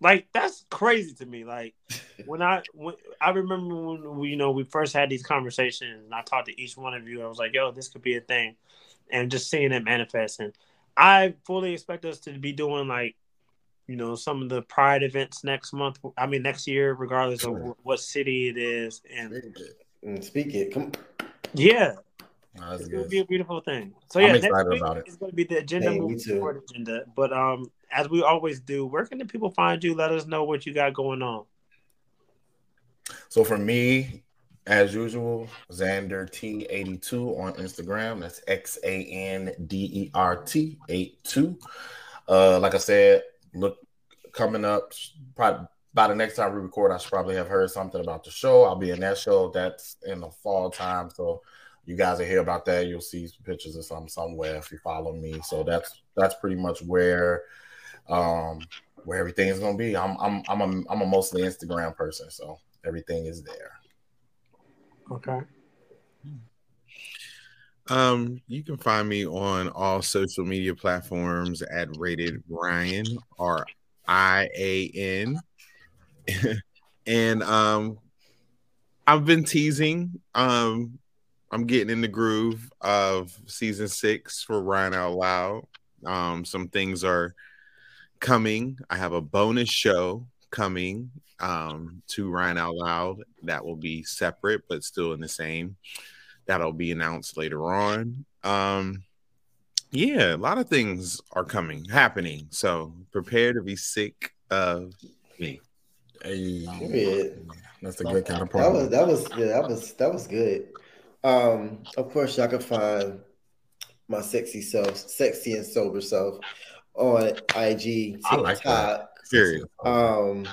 like that's crazy to me like when i when i remember when we you know we first had these conversations and i talked to each one of you i was like yo this could be a thing and just seeing it manifest. And i fully expect us to be doing like you know some of the pride events next month i mean next year regardless of Sure. wh- what city it is and Mm, Speak it. Come. yeah Nah, that's It's gonna be a beautiful thing. So I'm yeah, next excited week about it. It's gonna be the agenda Hey, moving forward agenda. But um, as we always do, where can the people find you? Let us know what you got going on. So for me, as usual, Xander T82 on Instagram. That's X A N D E R T 82. Uh, like I said, look coming up probably by the next time we record, I should probably have heard something about the show. I'll be in that show. That's in the fall time. So you guys will hear about that. You'll see pictures of something somewhere if you follow me. So that's that's pretty much where um where everything is gonna be. I'm I'm I'm a I'm a mostly Instagram person, so everything is there. Okay. Um, you can find me on all social media platforms at rated Rian R I A N. and um I've been teasing. Um I'm getting in the groove of season six for Rian Out Loud. Um, some things are coming. I have a bonus show coming um to Rian Out Loud that will be separate but still in the same that'll be announced later on. Um, yeah, a lot of things are coming, happening. So prepare to be sick of me. Hey, Period. that's a good kind of That was that was yeah, that was that was good. Um, of course, y'all can find my sexy self, sexy and sober self, on IG, I like that. TikTok, Period. um,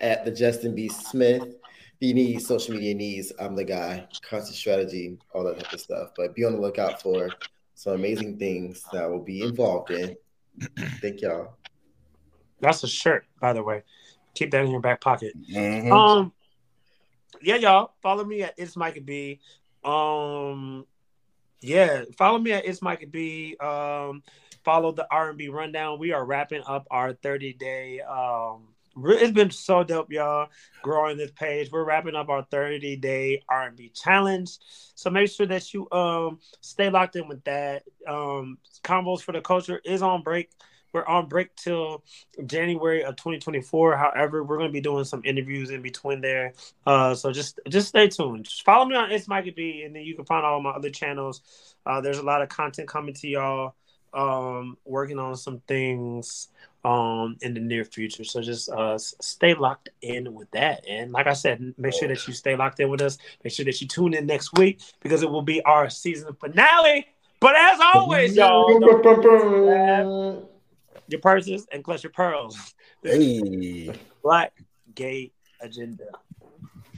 at the Justin B. Smith. you need social media needs, I'm the guy. Content strategy, all that type of stuff. But be on the lookout for some amazing things that I will be involved in. Thank y'all. That's a shirt, by the way. Keep that in your back pocket. Mhm. Um, yeah, y'all follow me at it's Micah B. Um, yeah, follow me at it's Micah B. Um, follow the R and B rundown. We are wrapping up our thirty day. Um, it's been so dope, y'all. Growing this page, we're wrapping up our thirty day R and B challenge. So make sure that you um stay locked in with that. Um, Convos for the Culture is on break. We're on break till January of 2024. However, we're going to be doing some interviews in between there. Uh, so just just stay tuned. Just follow me on It's Micah B, and then you can find all my other channels. Uh, there's a lot of content coming to y'all. Um, working on some things um in the near future. So just uh stay locked in with that. And like I said, make sure that you stay locked in with us. Make sure that you tune in next week because it will be our season finale. But as always, y'all, don't forget to grab your purses and clutch your pearls. Hey. Black Gay Agenda.